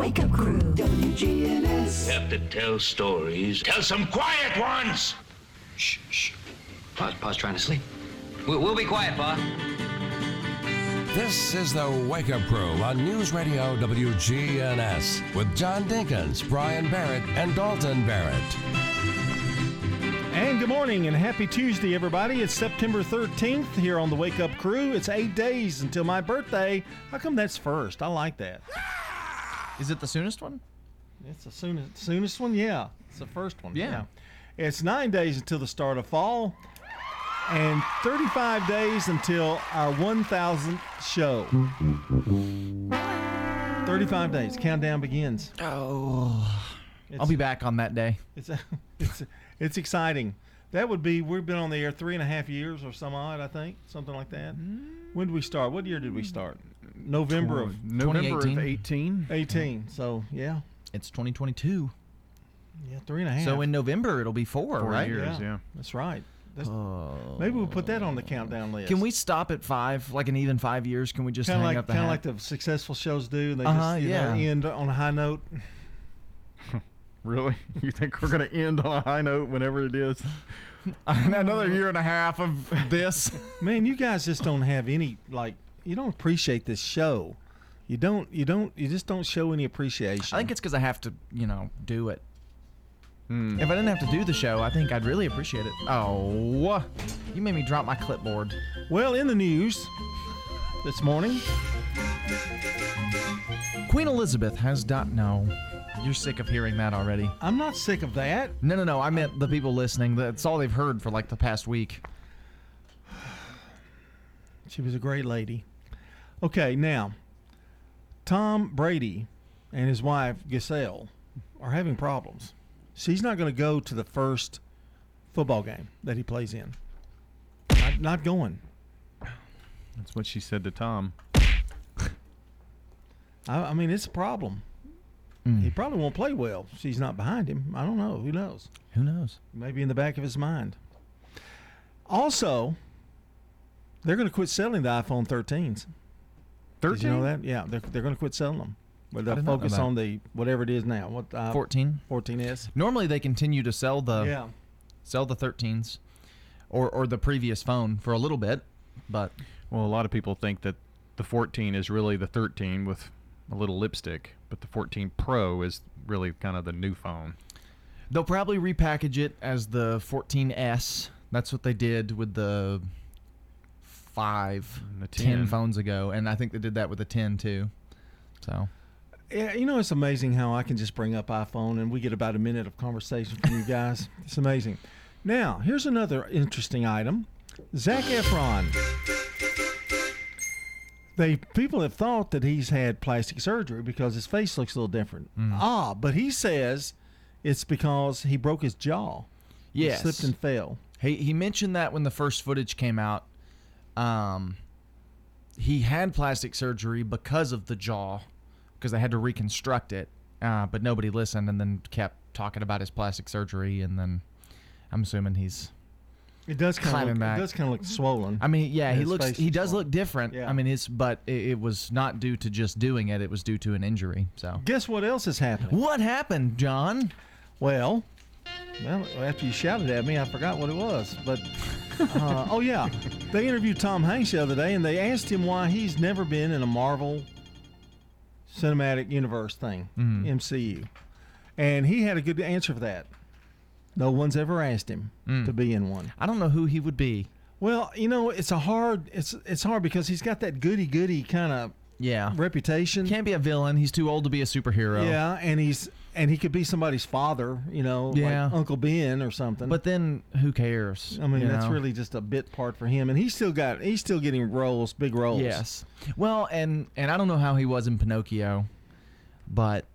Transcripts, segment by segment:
Wake Up Crew. WGNS. Have to tell stories. Tell some quiet ones! Shh, shh. Pa's, Pa's trying to sleep. We'll, we'll be quiet, Pa. This is the Wake Up Crew on News Radio WGNS with John Dinkins, Brian Barrett, and Dalton Barrett. And good morning and happy Tuesday, everybody. It's September 13th here on the Wake Up Crew. It's eight days until my birthday. How come that's first? I like that. Is it the soonest one? It's the soonest, soonest one? Yeah. It's the first one. Yeah. It's nine days until the start of fall and 35 days until our 1000th show. 35 days. Countdown begins. Oh. It's, I'll be back on that day. It's, it's, it's exciting. That would be, we've been on the air three and a half years or some odd, I think. Something like that. Mm. When did we start? What year did we start? November of November of 2018. 18. 18. So, yeah. It's 2022. Yeah, three and a half. So in November it'll be four, Four right? years, yeah. That's right. That's, Oh. maybe we'll put that on the countdown list. Can we stop at five, like an even five years? Can we just kind of hang like up the kind of hat? like the successful shows do? They Uh-huh, just you yeah. know, end on a high note. Really? You think we're going to end on a high note whenever it is? Another year and a half of this. Man, you guys just don't have any like. You don't appreciate this show. You don't. You don't. You just don't show any appreciation. I think it's because I have to, you know, do it. Hmm. If I didn't have to do the show, I think I'd really appreciate it. Oh, you made me drop my clipboard. well in the news this morning. Queen Elizabeth has dot. No, you're sick of hearing that already. I'm not sick of that. No, no, no. I meant the people listening. That's all they've heard for like the past week. She was a great lady. Okay, now Tom Brady and his wife Gisele are having problems. She's not going to go to the first football game that he plays in. Not, not going. That's what she said to Tom. I, I mean, it's a problem. Mm. He probably won't play well. She's not behind him. I don't know. Who knows? Who knows? Maybe in the back of his mind. Also, they're going to quit selling the iPhone 13s. Did you know that? Yeah, they're, they're going to quit selling them. But they'll did not know focus on the whatever it is now. What uh, 14. 14s? Normally they continue to sell the yeah. sell the 13s, or or the previous phone for a little bit, but Well, a lot of people think that the 14 is really the 13 with a little lipstick, but the 14 Pro is really kind of the new phone. they'll probably repackage it as the 14s. That's what they did with the five, And the 10 10. phones ago, and I think they did that with the 10 too. So Yeah, you know, it's amazing how I can just bring up iPhone and we get about a minute of conversation from you guys. it's amazing. Now, here's another interesting item Zac Efron. They people have thought that he's had plastic surgery because his face looks a little different. Ah, but he says it's because he broke his jaw. He yes, slipped and fell. He he mentioned that when the first footage came out. Um, he had plastic surgery because of the jaw, because they had to reconstruct it. Uh, but nobody listened, and then kept talking about his plastic surgery, and then I'm assuming he's. It does kind of look, back. it does kind of look swollen. I mean, yeah, he looks. He does swollen. look different. Yeah. I mean, it's but it, it was not due to just doing it. It was due to an injury. So. Guess what else has happened? What happened, John? Well, well, after you shouted at me, I forgot what it was. But uh, oh yeah, they interviewed Tom Hanks the other day, and they asked him why he's never been in a Marvel Cinematic Universe thing, MCU, and he had a good answer for that. No one's ever asked him to be in one. I don't know who he would be. Well, you know, it's a hard. It's it's hard because he's got that goody goody kind of Yeah. reputation. Can't be a villain. He's too old to be a superhero. yeah, and he's and he could be somebody's father, you know, Yeah. like Uncle Ben or something. But then who cares? I mean, that's know? really just a bit part for him, and he's still got he's still getting roles, big roles. Yes. Well, and and I don't know how he was in Pinocchio, but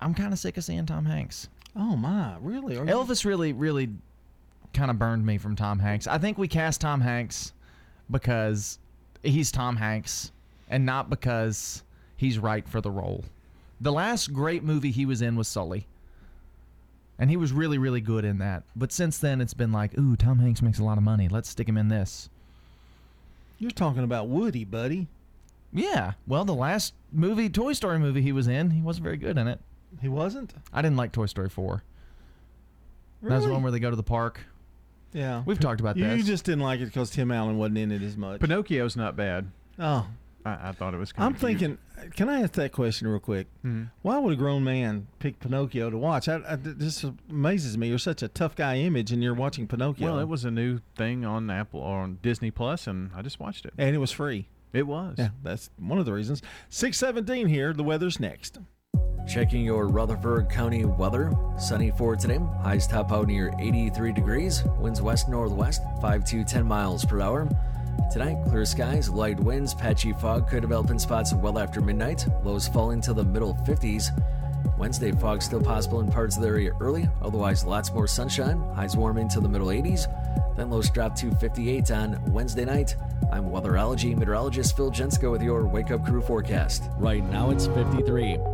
I'm kind of sick of seeing Tom Hanks. Oh my, really? Are you- Elvis really, really kind of burned me from Tom Hanks. I think we cast Tom Hanks because he's Tom Hanks and not because he's right for the role. The last great movie he was in was Sully. And he was really, really good in that. But since then, it's been like, ooh, Tom Hanks makes a lot of money. Let's stick him in this. You're talking about Woody, buddy. Yeah. Well, the last movie, Toy Story movie he was in, he wasn't very good in it. He wasn't. I didn't like Toy Story 4. That was the one where they go to the park. Yeah, We've talked about you, this. You just didn't like it because Tim Allen wasn't in it as much. Pinocchio's not bad. oh, I, I thought it was. Kind I'm thinking. Can I ask that question real quick? Hmm. Why would a grown man pick Pinocchio to watch? I, I, this amazes me. You're such a tough guy image, and you're watching Pinocchio. Well, it was a new thing on Apple or on Disney Plus, and I just watched it. and it was free. It was. Yeah, that's one of the reasons. Six seventeen here. The weather's next. Checking your Rutherford County weather. Sunny for today. Highs top out near 83 degrees. Winds west northwest, 5 to 10 miles per hour. Tonight, clear skies, light winds, patchy fog could develop in spots well after midnight. Lows falling to the middle 50s. Wednesday, fog still possible in parts of the area early, otherwise, lots more sunshine. Highs warm into the middle 80s. Then lows drop to 58 on Wednesday night. I'm weatherology meteorologist Phil Jensko with your Wake Up Crew forecast. Right now, it's 53.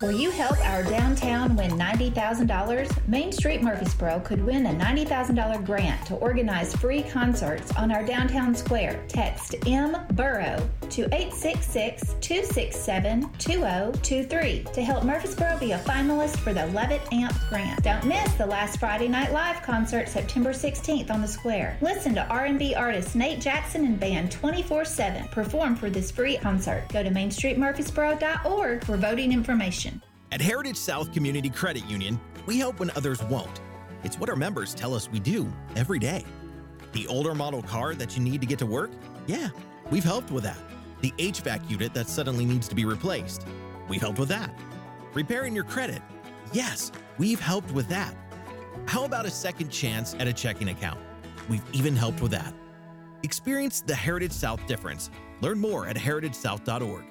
Will you help our downtown win $90,000? Main Street Murfreesboro could win a $90,000 grant to organize free concerts on our downtown square. Text M Burrow to 866 267 2023 to help Murfreesboro be a finalist for the Levitt Amp grant. Don't miss the last Friday Night Live concert September 16th on the square. Listen to R&B artist Nate Jackson and band 24/7 perform for this free concert. Go to mainstreetmurfreesboro.org for voting information. At Heritage South Community Credit Union, we help when others won't. It's what our members tell us we do every day. The older model car that you need to get to work? Yeah, we've helped with that. The HVAC unit that suddenly needs to be replaced? We've helped with that. Repairing your credit? Yes, we've helped with that. How about a second chance at a checking account? We've even helped with that. Experience the Heritage South difference. Learn more at heritagesouth.org.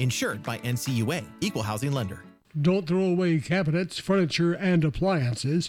Insured by NCUA, Equal Housing Lender. Don't throw away cabinets, furniture, and appliances.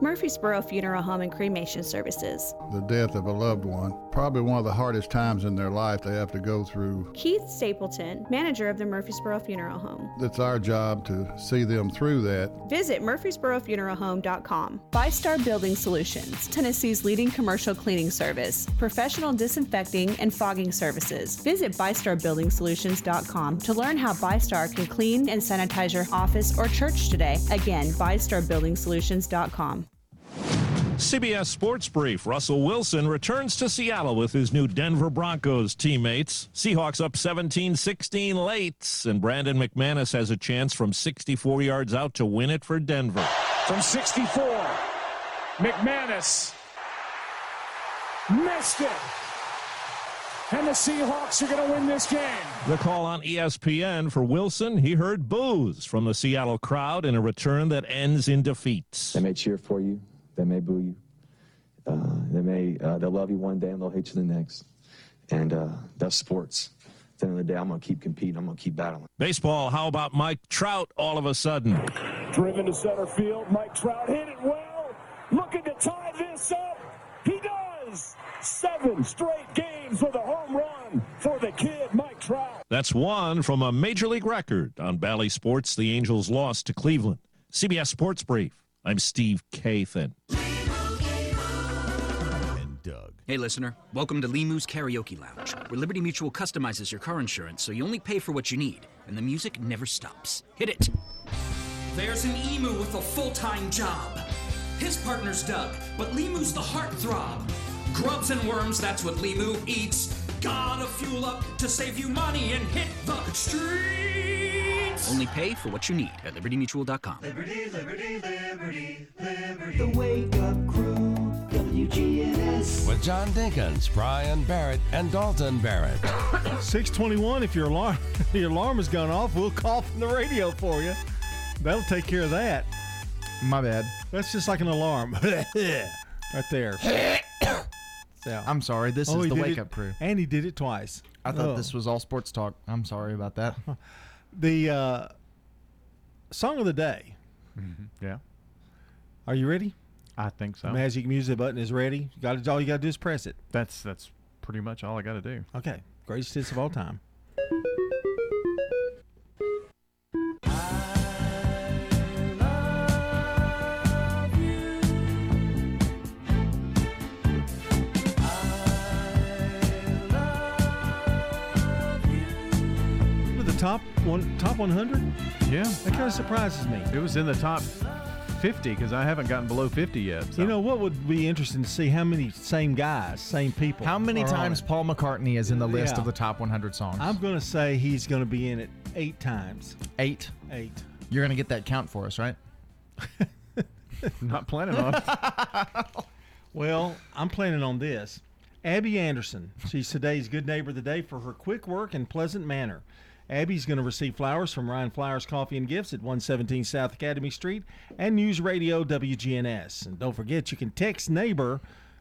Murfreesboro Funeral Home and Cremation Services. The death of a loved one, probably one of the hardest times in their life they have to go through. Keith Stapleton, manager of the Murfreesboro Funeral Home. It's our job to see them through that. Visit murfreesborofuneralhome.com. Bystar Building Solutions, Tennessee's leading commercial cleaning service, professional disinfecting and fogging services. Visit bystarbuildingsolutions.com to learn how Bystar can clean and sanitize your office or church today. Again, bystarbuildingsolutions.com. CBS Sports Brief. Russell Wilson returns to Seattle with his new Denver Broncos teammates. Seahawks up 17 16 late, and Brandon McManus has a chance from 64 yards out to win it for Denver. From 64, McManus missed it. And the Seahawks are going to win this game. The call on ESPN for Wilson. He heard boos from the Seattle crowd in a return that ends in defeat. They may cheer for you. They may boo you. Uh, they may uh, they'll love you one day and they'll hate you the next. And uh, that's sports. At the end of the day, I'm going to keep competing. I'm going to keep battling. Baseball, how about Mike Trout all of a sudden? Driven to center field. Mike Trout hit it well. Looking to tie this up. He does. Seven straight games with a home run for the kid, Mike Trout. That's one from a major league record. On Bally Sports, the Angels lost to Cleveland. CBS Sports Brief. I'm Steve Kathan. And Doug. Hey, listener. Welcome to Limu's Karaoke Lounge, where Liberty Mutual customizes your car insurance so you only pay for what you need, and the music never stops. Hit it! There's an emu with a full time job. His partner's Doug, but Limu's the heartthrob. Grubs and worms, that's what Limu eats. Gotta fuel up to save you money and hit the streets. Only pay for what you need at libertymutual.com. Liberty, liberty, liberty, liberty. The Wake Up Crew, WGNS. With John Dinkins, Brian Barrett, and Dalton Barrett. 621, if your alarm, your alarm has gone off, we'll call from the radio for you. That'll take care of that. My bad. That's just like an alarm. right there. So- I'm sorry. This Oh, is the Wake it- Up Crew. And he did it twice. I thought Oh. this was all sports talk. I'm sorry about that. The uh, song of the day. Yeah. Are you ready? I think so. The magic music button is ready. You got all you got to do is press it. That's that's pretty much all I got to do. Okay. Greatest hits of all time. Top one, top 100. Yeah. That kind of surprises me. It was in the top 50 because I haven't gotten below 50 yet. so- You know what would be interesting to see how many same guys, same people. How many times. Paul McCartney is in the list Yeah. of the top 100 songs? I'm going to say he's going to be in it eight times. Eight. Eight. You're gonna get that count for us, right? Not planning on. Well, I'm planning on this. Abby Anderson. She's today's Good Neighbor of the Day for her quick work and pleasant manner. Abby's going to receive flowers from Ryan Flowers Coffee and Gifts at 117 South Academy Street and News Radio WGNS. And don't forget, you can text neighbor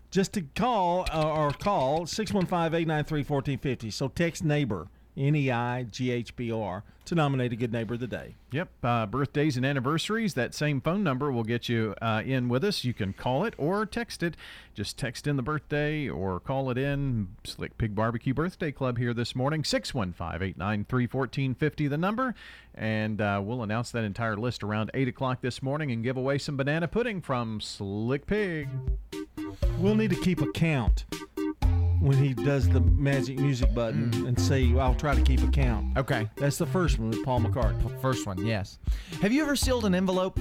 just to call uh, or call 615 893 1450. So text neighbor, N E I G H B R, to nominate a Good Neighbor of the Day. Yep, uh, birthdays and anniversaries. That same phone number will get you uh, in with us. You can call it or text it. Just text in the birthday or call it in. Slick Pig Barbecue Birthday Club here this morning. 615 893 1450, the number. And uh, we'll announce that entire list around 8 o'clock this morning and give away some banana pudding from Slick Pig. We'll need to keep a count when he does the magic music button mm. and say, I'll try to keep a count. Okay. That's the first one with Paul McCartney. First one, yes. Have you ever sealed an envelope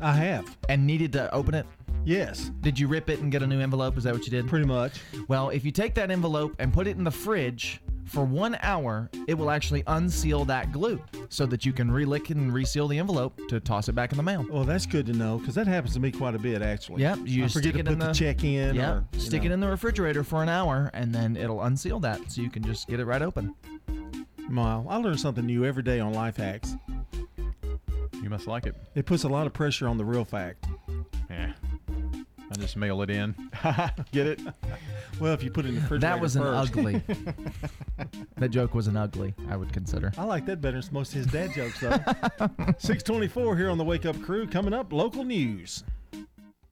I have. and needed to open it? Yes. Did you rip it and get a new envelope? Is that what you did? Pretty much. Well, if you take that envelope and put it in the fridge for one hour, it will actually unseal that glue so that you can relick and reseal the envelope to toss it back in the mail. Well, that's good to know because that happens to me quite a bit, actually. Yep, you I forget stick to it put in the, check in. Yeah, or, stick know. it in the refrigerator for an hour, and then it'll unseal that, so you can just get it right open. Wow, I learn something new every day on Life Hacks. You must like it. It puts a lot of pressure on the real fact. Yeah. I just mail it in. Get it? Well, if you put it in the refrigerator That was an first. ugly. that joke was an ugly. I would consider. I like that better than most of his dad jokes, though. 624 here on the Wake Up Crew. Coming up, local news.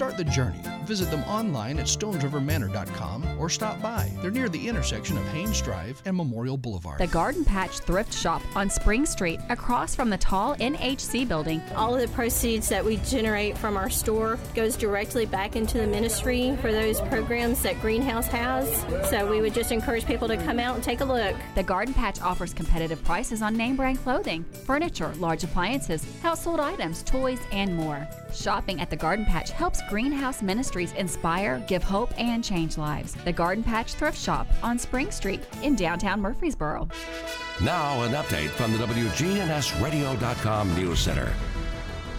Start the journey. Visit them online at stonesrivermanor.com or stop by. They're near the intersection of Haynes Drive and Memorial Boulevard. The Garden Patch Thrift Shop on Spring Street, across from the tall NHC building. All of the proceeds that we generate from our store goes directly back into the ministry for those programs that Greenhouse has. So we would just encourage people to come out and take a look. The Garden Patch offers competitive prices on name brand clothing, furniture, large appliances, household items, toys, and more. Shopping at the Garden Patch helps Greenhouse Ministries inspire, give hope, and change lives. The Garden Patch Thrift Shop on Spring Street in downtown Murfreesboro. Now, an update from the WGNSradio.com News Center.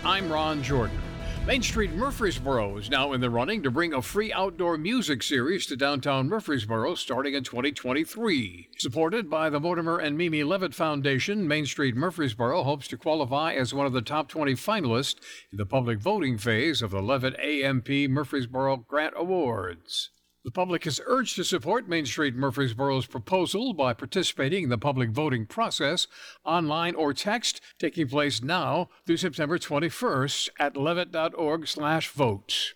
I'm Ron Jordan. Main Street Murfreesboro is now in the running to bring a free outdoor music series to downtown Murfreesboro starting in 2023. Supported by the Mortimer and Mimi Levitt Foundation, Main Street Murfreesboro hopes to qualify as one of the top 20 finalists in the public voting phase of the Levitt AMP Murfreesboro Grant Awards. The public is urged to support Main Street Murfreesboro's proposal by participating in the public voting process, online or text, taking place now through September 21st at levitt.org/vote.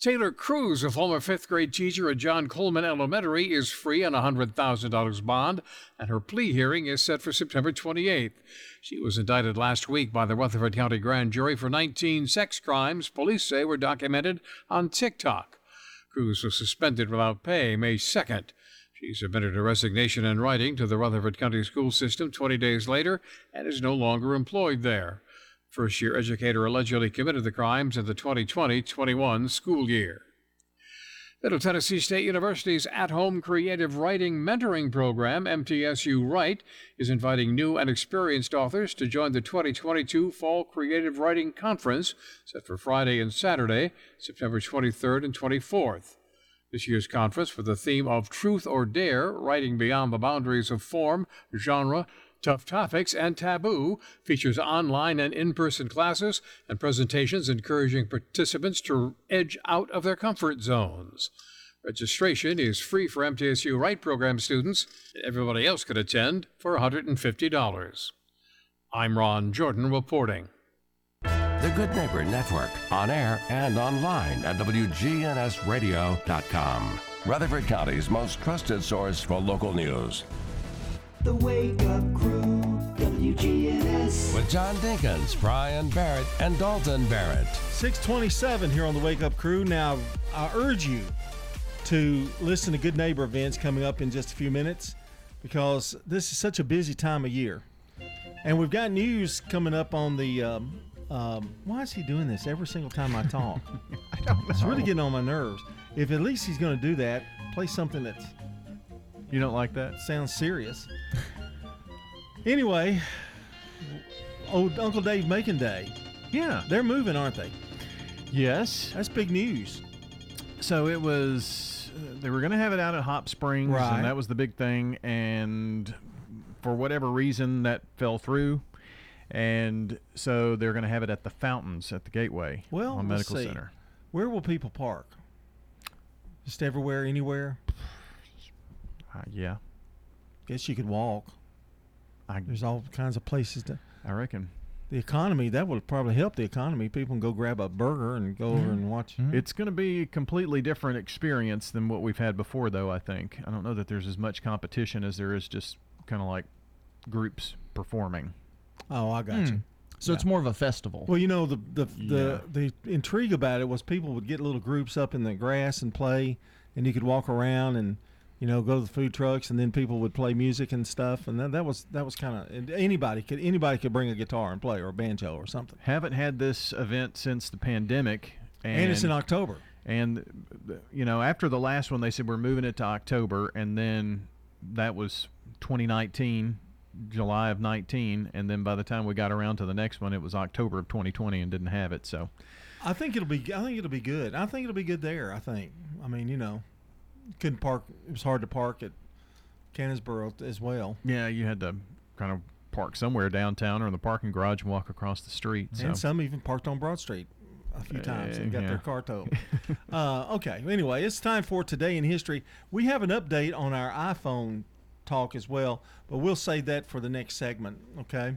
Taylor Cruz, a former fifth grade teacher at John Coleman Elementary, is free on a $100,000 bond, and her plea hearing is set for September 28th. She was indicted last week by the Rutherford County Grand Jury for 19 sex crimes police say were documented on TikTok. Cruz was suspended without pay May 2nd. She submitted her resignation in writing to the Rutherford County School System 20 days later and is no longer employed there. First year educator allegedly committed the crimes in the 2020 21 school year. Middle Tennessee State University's at home creative writing mentoring program, MTSU Write, is inviting new and experienced authors to join the 2022 Fall Creative Writing Conference, set for Friday and Saturday, September 23rd and 24th. This year's conference, with the theme of Truth or Dare Writing Beyond the Boundaries of Form, Genre, Tough Topics, and Taboo, features online and in person classes and presentations encouraging participants to edge out of their comfort zones. Registration is free for MTSU Write program students. Everybody else can attend for $150. I'm Ron Jordan reporting. The Good Neighbor Network, on air and online at WGNSradio.com. Rutherford County's most trusted source for local news. The Wake Up Crew, WGNS. With John Dinkins, Brian Barrett, and Dalton Barrett. 627 here on the Wake Up Crew. Now, I urge you to listen to Good Neighbor events coming up in just a few minutes because this is such a busy time of year. And we've got news coming up on the. Um, um, why is he doing this every single time I talk? I don't know. It's really getting on my nerves. If at least he's going to do that, play something that's You don't like that? sounds serious. anyway, old Uncle Dave Macon Day. Yeah. They're moving, aren't they? Yes. That's big news. So it was. uh, They were going to have it out at Hop Springs, Right. and that was the big thing. And for whatever reason, that fell through. And so they're going to have it at the fountains at the Gateway Well, on Medical see. Center. Where will people park? Just everywhere, anywhere. Uh, yeah, Guess you could walk. I, There's all kinds of places to. I reckon. The economy that would probably help the economy. People can go grab a burger and go over and watch. It's going to be a completely different experience than what we've had before, though. I think. I don't know that there's as much competition as there is just kind of like groups performing. Oh, I got Hmm. you. So it's more of a festival. Well, you know the the, the the intrigue about it was people would get little groups up in the grass and play, and you could walk around and you know go to the food trucks, and then people would play music and stuff, and that, that was that was kind of anybody could anybody could bring a guitar and play or a banjo or something. Haven't had this event since the pandemic, and, And it's in October. And you know, after the last one, they said we're moving it to October, and then that was 2019, July of 19, and then by the time we got around to the next one, it was October of 2020, and didn't have it. So I think it'll be I think it'll be good. I think it'll be good there. I think. I mean, you know, couldn't park. It was hard to park at Cannonsburgh as well. yeah, you had to kind of park somewhere downtown or in the parking garage and walk across the street. So. And some even parked on Broad Street a few times and got yeah. their car towed. uh, okay, anyway, it's time for Today in History. We have an update on our iPhone talk as well, but we'll save that for the next segment, okay?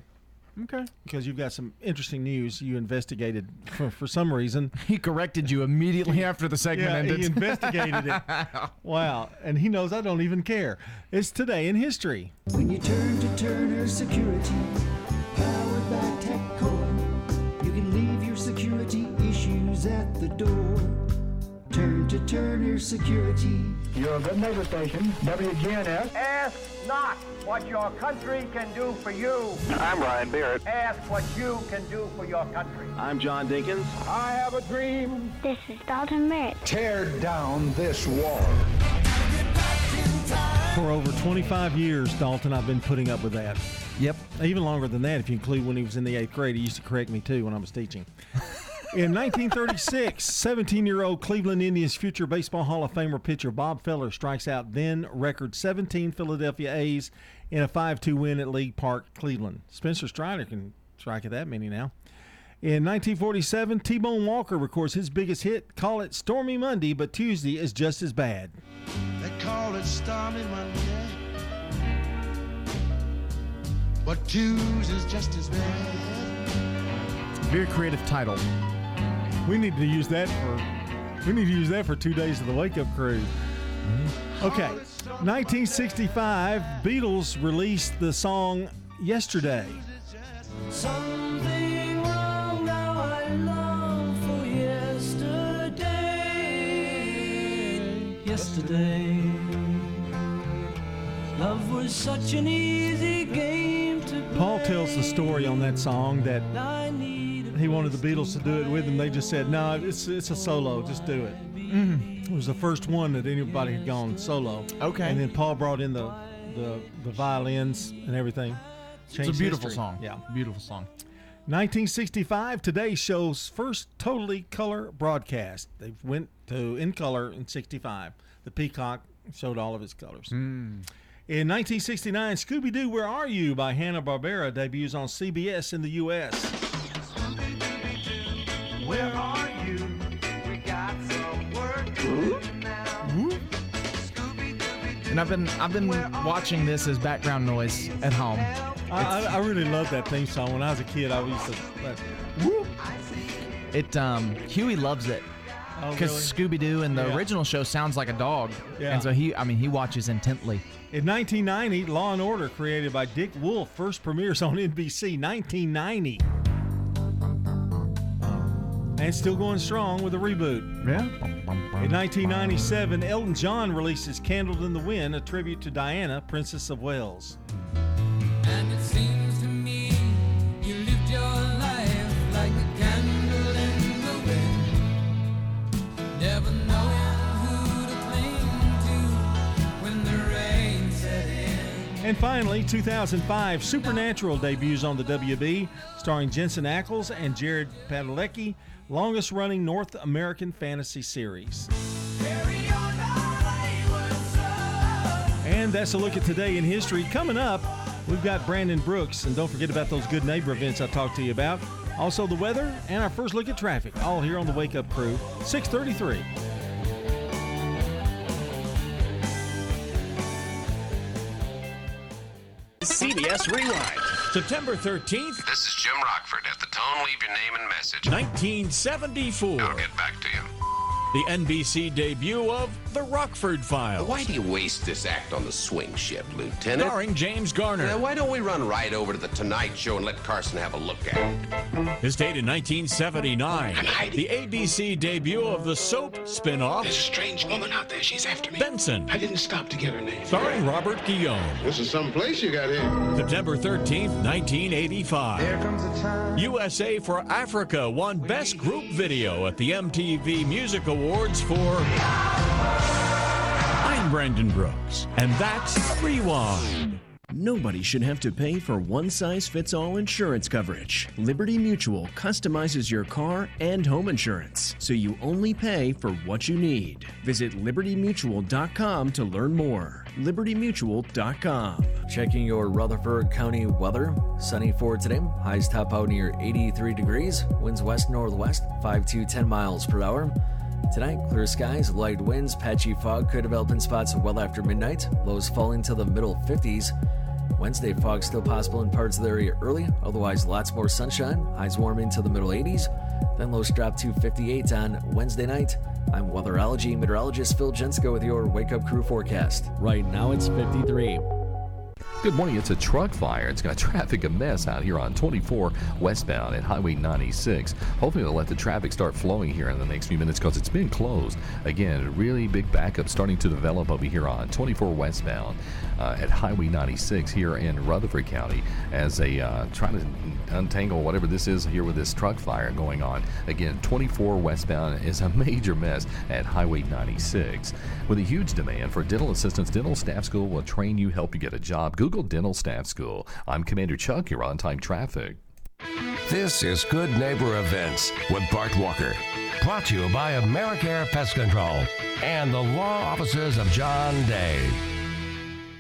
Okay. Because you've got some interesting news you investigated for, for some reason. He corrected you immediately after the segment yeah, ended. he investigated it. Wow, and he knows I don't even care. It's Today in History. When you turn to Turner Security, powered by TechCore, you can leave your security issues at the door. Turn to Turner Security. Your good neighbor station, WGNS. Ask not what your country can do for you. I'm Ryan Barrett. Ask what you can do for your country. I'm John Dinkins. I have a dream. This is Dalton Merritt. Tear down this wall. For over 25 years, Dalton, I've been putting up with that. Yep. Even longer than that, if you include when he was in the eighth grade. He used to correct me too when I was teaching. In 1936, 17 year old Cleveland Indians future Baseball Hall of Famer pitcher Bob Feller strikes out then record 17 Philadelphia A's in a 5 2 win at League Park, Cleveland. Spencer Strider can strike at that many now. In 1947, T Bone Walker records his biggest hit. Call it Stormy Monday, but Tuesday is just as bad. They call it Stormy Monday, but Tuesday's just as bad. Very creative title. We need to use that for we need to use that for two days of the wake up crew. Mm-hmm. Okay. 1965, Beatles released the song Yesterday. Something wrong now I long for yesterday. yesterday. Love was such an easy game to Paul tells the story on that song that he wanted the Beatles to do it with him. They just said, "No, it's it's a solo. Just do it." It was the first one that anybody had gone solo. Okay. And then Paul brought in the the, the violins and everything. It's a beautiful history. song. Yeah. Beautiful song. 1965, today shows first totally color broadcast. They went to in color in 65. The Peacock showed all of its colors. Hmm. In 1969, Scooby Doo, Where Are You by Hanna-Barbera debuts on CBS in the U.S. Where are you? We got some work to do now. And I've been I've been watching this as background noise at home. I, I, I really love that theme song. When I was a kid, I used to. But, whoop. It um Huey loves it. Oh, Because really? Scooby Doo in the Yeah. original show sounds like a dog, Yeah. and so he, I mean, he watches intently. In 1990, Law and Order, created by Dick Wolf, first premieres on NBC. 1990. And still going strong with a reboot. Yeah. In 1997, Elton John releases Candle in the Wind, a tribute to Diana, Princess of Wales. And it seems And finally, 2005, Supernatural debuts on the WB, starring Jensen Ackles and Jared Padalecki, longest running North American fantasy series. And that's a look at today in history. Coming up, we've got Brandon Brooks, and don't forget about those good neighbor events I talked to you about. Also, the weather and our first look at traffic, all here on the Wake Up Crew, 633. CBS Rewind. September 13th, This is Jim Rockford at the tone. Leave your name and message. 1974. I'll get back to you. The NBC debut of The Rockford Files. Why do you waste this act on the swing ship, Lieutenant? Starring James Garner. Now, why don't we run right over to the Tonight Show and let Carson have a look at it? His date in 1979. The ABC debut of the soap spin-off. There's a strange woman out there. She's after me. Benson. I didn't stop to get her name. Starring Robert Guillaume. This is some place you got here. September 13th, 1985. There comes a time. USA for Africa won Best Group Video at the MTV Music Awards for. I'm Brandon Brooks, and that's Rewind. Nobody should have to pay for one size fits all insurance coverage. Liberty Mutual customizes your car and home insurance, so you only pay for what you need. Visit libertymutual.com to learn more. libertymutual.com. Checking your Rutherford County weather. Sunny for today. Highs top out near 83 degrees. Winds west northwest, 5 to 10 miles per hour. Tonight, clear skies, light winds, patchy fog could develop in spots well after midnight. Lows falling to the middle 50s. Wednesday, fog still possible in parts of the area early, otherwise, lots more sunshine. Highs warm into the middle 80s. Then lows drop to 58 on Wednesday night. I'm weatherology meteorologist Phil Jensko with your Wake Up Crew forecast. Right now, it's 53. Good morning. It's a truck fire. It's got traffic a mess out here on 24 westbound at Highway 96. Hopefully, they'll let the traffic start flowing here in the next few minutes because it's been closed. Again, really big backup starting to develop over here on 24 westbound uh, at Highway 96 here in Rutherford County as they uh, try to untangle whatever this is here with this truck fire going on. Again, 24 westbound is a major mess at Highway 96. With a huge demand for dental assistance, Dental Staff School will train you, help you get a job. Google Dental Staff School. I'm Commander Chuck. You're on time traffic. This is Good Neighbor Events with Bart Walker. Brought to you by Americare Pest Control and the law offices of John Day.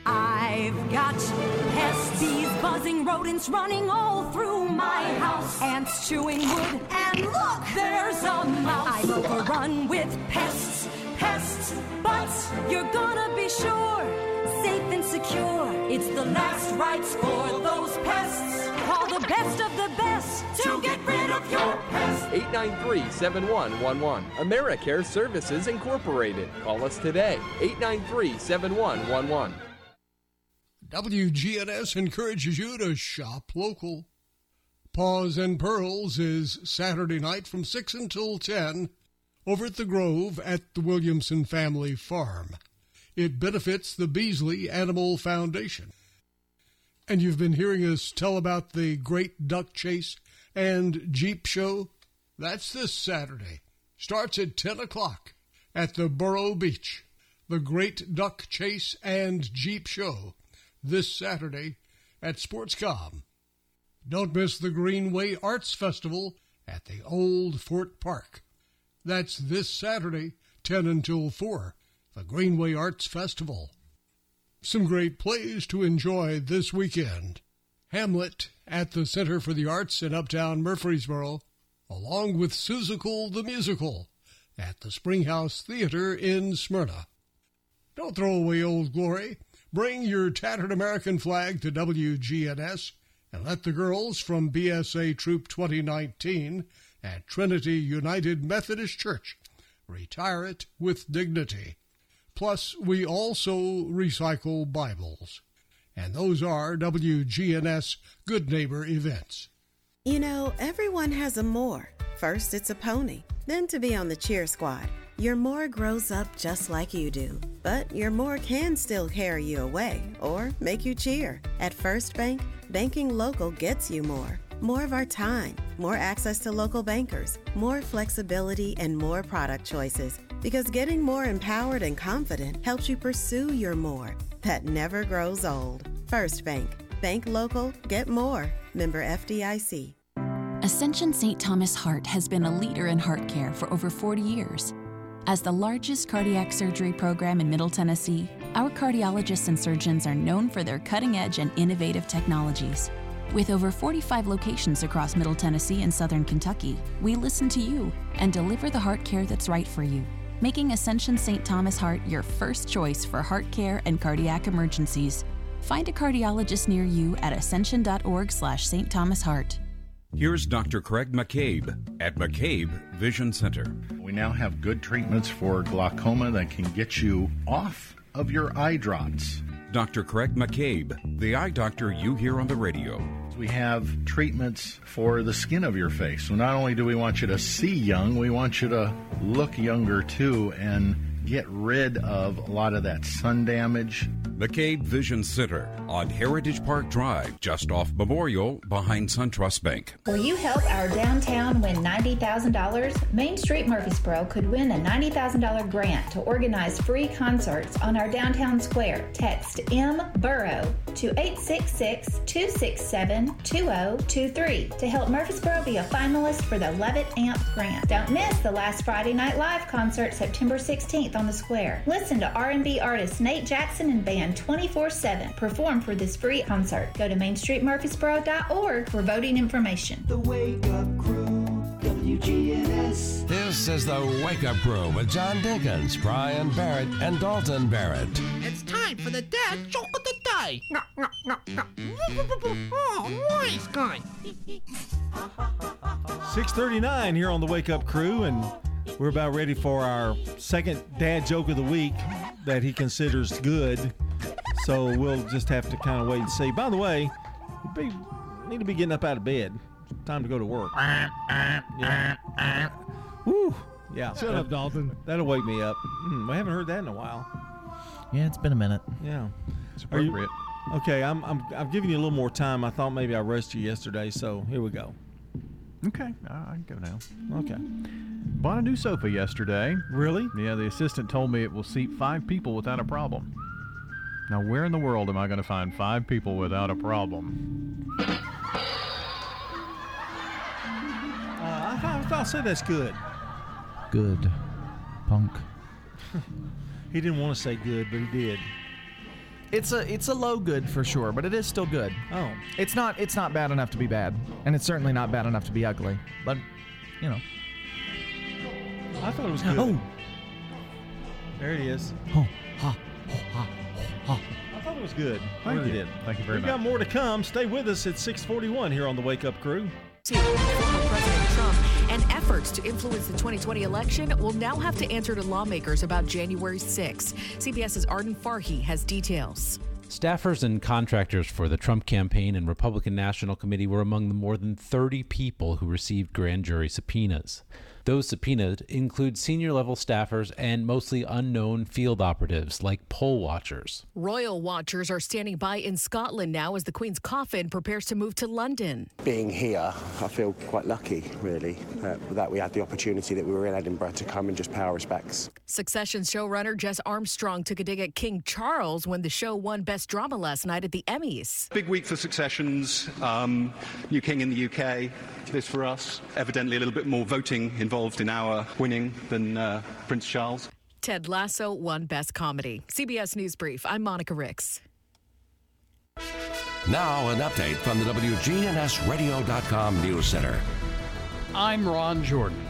I've got pests, bees, buzzing rodents running all through my house. Ants chewing wood, and look, there's a mouse. I'm overrun with pests, pests, but you're gonna be sure, safe and secure. It's the last rites for those pests. Call the best of the best to get rid of your pests. 893 7111. AmeriCare Services Incorporated. Call us today. 893 7111. WGNS encourages you to shop local. Paws and Pearls is Saturday night from 6 until 10 over at the Grove at the Williamson Family Farm. It benefits the Beasley Animal Foundation. And you've been hearing us tell about the Great Duck Chase and Jeep Show. That's this Saturday. Starts at 10 o'clock at the Borough Beach. The Great Duck Chase and Jeep Show this Saturday at Sportscom. Don't miss the Greenway Arts Festival at the Old Fort Park. That's this Saturday, 10 until 4, the Greenway Arts Festival. Some great plays to enjoy this weekend. Hamlet at the Center for the Arts in Uptown Murfreesboro, along with Seussical the Musical at the Springhouse Theater in Smyrna. Don't throw away old glory. Bring your tattered American flag to WGNS and let the girls from BSA Troop 2019 at Trinity United Methodist Church retire it with dignity. Plus, we also recycle Bibles. And those are WGNS Good Neighbor events. You know, everyone has a more. First, it's a pony, then to be on the cheer squad. Your more grows up just like you do, but your more can still carry you away or make you cheer. At First Bank, banking local gets you more. More of our time, more access to local bankers, more flexibility, and more product choices. Because getting more empowered and confident helps you pursue your more that never grows old. First Bank. Bank local, get more. Member FDIC. Ascension St. Thomas Heart has been a leader in heart care for over 40 years. As the largest cardiac surgery program in Middle Tennessee, our cardiologists and surgeons are known for their cutting edge and innovative technologies. With over 45 locations across Middle Tennessee and Southern Kentucky, we listen to you and deliver the heart care that's right for you, making Ascension St. Thomas Heart your first choice for heart care and cardiac emergencies. Find a cardiologist near you at ascension.org slash St. Thomas Heart. Here's Dr. Craig McCabe at McCabe Vision Center. We now have good treatments for glaucoma that can get you off of your eye drops. Dr. Craig McCabe, the eye doctor you hear on the radio. We have treatments for the skin of your face. So not only do we want you to see young, we want you to look younger too and get rid of a lot of that sun damage. McCabe Vision Center on Heritage Park Drive, just off Memorial, behind SunTrust Bank. Will you help our downtown win $90,000? Main Street Murfreesboro could win a $90,000 grant to organize free concerts on our downtown square. Text M Borough to 866 267 2023 to help Murfreesboro be a finalist for the Levitt Amp grant. Don't miss the last Friday Night Live concert September 16th on the square. Listen to R&B artist Nate Jackson and band 24/7 perform for this free concert. Go to mainstreetmurfreesboro.org for voting information. The Wake Up Crew, WGNS. This is the Wake Up Crew with John Dinkins, Brian Barrett, and Dalton Barrett. It's time for the dad joke of the day. Oh, nice guy. 639 here on the Wake Up Crew, and we're about ready for our second dad joke of the week that he considers good. So we'll just have to kind of wait and see. By the way, you be, need to be getting up out of bed. Time to go to work. Yeah. Woo. Yeah. Shut up, Dalton. That'll wake me up. Hmm, we haven't heard that in a while. Yeah, it's been a minute. Yeah. It's Are you- appropriate. okay, I'm, I'm I'm giving you a little more time. I thought maybe I rushed you yesterday, so here we go. Okay, I I can go now. Okay. Bought a new sofa yesterday. Really? Yeah, the assistant told me it will seat five people without a problem. Now, where in the world am I going to find five people without a problem? Uh, I, thought, I thought I said that's good. Good. Punk. He didn't want to say good, but he did. It's a it's a low good for sure, but it is still good. Oh. It's not it's not bad enough to be bad, and it's certainly not bad enough to be ugly. But you know. I thought it was oh. good. Oh. There it is. Oh. Ha. Ha. Ha. I thought it was good. I Thank really you. did. Thank you very much. We've got more to come. Stay with us at 641 here on the Wake Up Crew. Former President Trump and efforts to influence the 2020 election will now have to answer to lawmakers about January 6. CBS's Arden Farhi has details. Staffers and contractors for the Trump campaign and Republican National Committee were among the more than 30 people who received grand jury subpoenas. Those subpoenaed include senior level staffers and mostly unknown field operatives like poll watchers. Royal watchers are standing by in Scotland now as the Queen's coffin prepares to move to London. Being here, I feel quite lucky, really, uh, that we had the opportunity that we were in Edinburgh to come and just pay our respects. Succession showrunner Jess Armstrong took a dig at King Charles when the show won Best Drama last night at the Emmys. Big week for Successions. Um, new king in the UK. This for us. Evidently, a little bit more voting involved in our winning than uh, Prince Charles. Ted Lasso won Best Comedy. CBS News Brief. I'm Monica Ricks. Now, an update from the WGNSradio.com News Center. I'm Ron Jordan.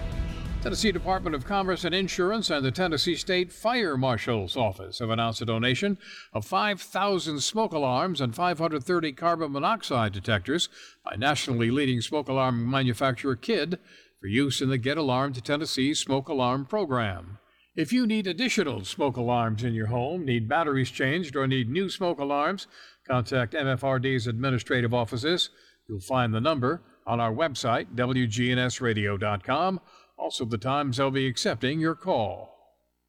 Tennessee Department of Commerce and Insurance and the Tennessee State Fire Marshal's Office have announced a donation of 5,000 smoke alarms and 530 carbon monoxide detectors by nationally leading smoke alarm manufacturer Kidd for use in the Get Alarmed Tennessee Smoke Alarm Program. If you need additional smoke alarms in your home, need batteries changed, or need new smoke alarms, contact MFRD's administrative offices. You'll find the number on our website, WGNSradio.com. Also, the times they'll be accepting your call.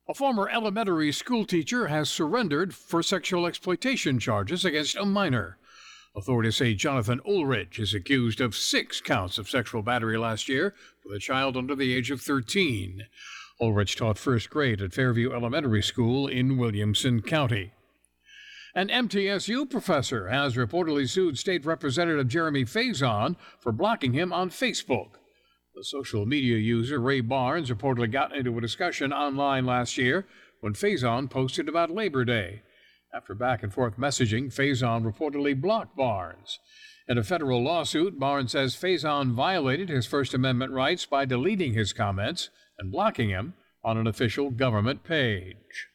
A former elementary school teacher has surrendered for sexual exploitation charges against a minor. Authorities say Jonathan Ulrich is accused of six counts of sexual battery last year with a child under the age of 13. Ulrich taught first grade at Fairview Elementary School in Williamson County. An MTSU professor has reportedly sued State Representative Jeremy Faison for blocking him on Facebook. The social media user Ray Barnes reportedly got into a discussion online last year when Faison posted about Labor Day. After back and forth messaging, Faison reportedly blocked Barnes. In a federal lawsuit, Barnes says Faison violated his First Amendment rights by deleting his comments and blocking him on an official government page.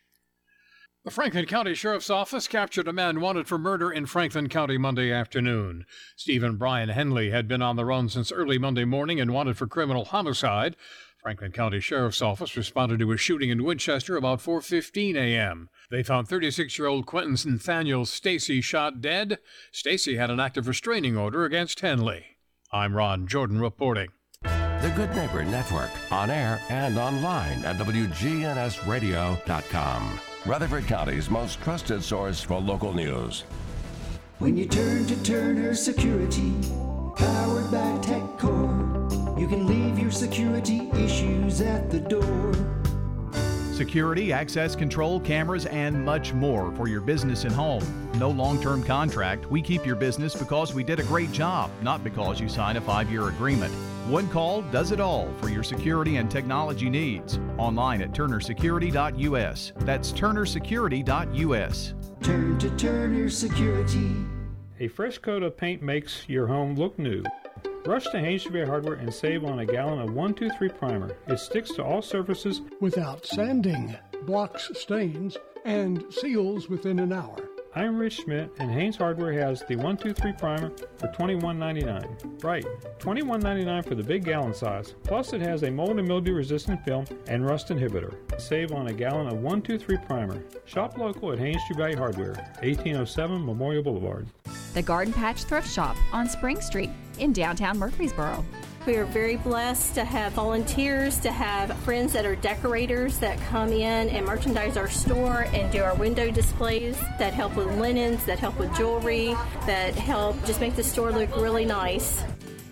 The Franklin County Sheriff's Office captured a man wanted for murder in Franklin County Monday afternoon. Stephen Brian Henley had been on the run since early Monday morning and wanted for criminal homicide. Franklin County Sheriff's Office responded to a shooting in Winchester about 4:15 a.m. They found 36-year-old Quentin Nathaniel Stacy shot dead. Stacy had an active restraining order against Henley. I'm Ron Jordan reporting. The Good Neighbor Network, on air and online at WGNSradio.com. Rutherford County's most trusted source for local news. When you turn to Turner Security, powered by TechCore, you can leave your security issues at the door. Security, access control, cameras, and much more for your business and home. No long term contract. We keep your business because we did a great job, not because you signed a five year agreement. One call does it all for your security and technology needs. Online at turnersecurity.us. That's turnersecurity.us. Turn to Turner Security. A fresh coat of paint makes your home look new. Rush to True Value Hardware and save on a gallon of 123 primer. It sticks to all surfaces without sanding, blocks stains, and seals within an hour. I'm Rich Schmidt, and Haynes Hardware has the 123 primer for $21.99. Right, $21.99 for the big gallon size. Plus, it has a mold and mildew resistant film and rust inhibitor. Save on a gallon of 123 primer. Shop local at Haynes True Value Hardware, 1807 Memorial Boulevard. The Garden Patch Thrift Shop on Spring Street in downtown Murfreesboro. We are very blessed to have volunteers, to have friends that are decorators that come in and merchandise our store and do our window displays that help with linens, that help with jewelry, that help just make the store look really nice.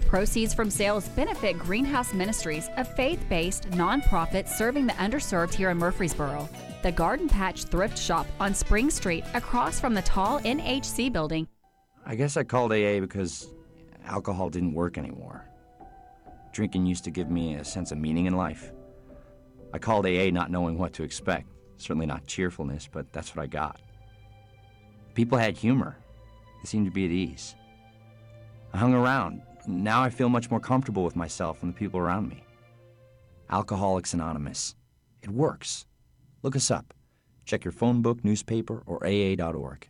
Proceeds from sales benefit Greenhouse Ministries, a faith based nonprofit serving the underserved here in Murfreesboro. The Garden Patch Thrift Shop on Spring Street, across from the tall NHC building. I guess I called AA because alcohol didn't work anymore. Drinking used to give me a sense of meaning in life. I called AA not knowing what to expect. Certainly not cheerfulness, but that's what I got. People had humor. They seemed to be at ease. I hung around. Now I feel much more comfortable with myself and the people around me. Alcoholics Anonymous. It works. Look us up. Check your phone book, newspaper, or AA.org.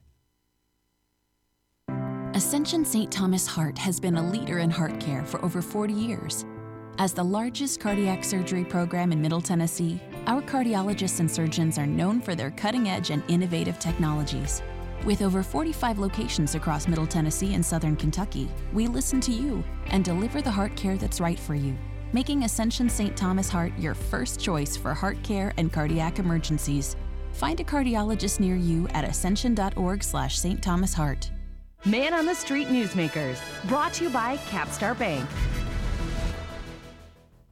Ascension St. Thomas Heart has been a leader in heart care for over 40 years. As the largest cardiac surgery program in Middle Tennessee, our cardiologists and surgeons are known for their cutting edge and innovative technologies. With over 45 locations across Middle Tennessee and Southern Kentucky, we listen to you and deliver the heart care that's right for you. making Ascension St. Thomas Heart your first choice for heart care and cardiac emergencies. Find a cardiologist near you at ascension.org slash St. Thomas Heart. Man on the Street Newsmakers, brought to you by Capstar Bank.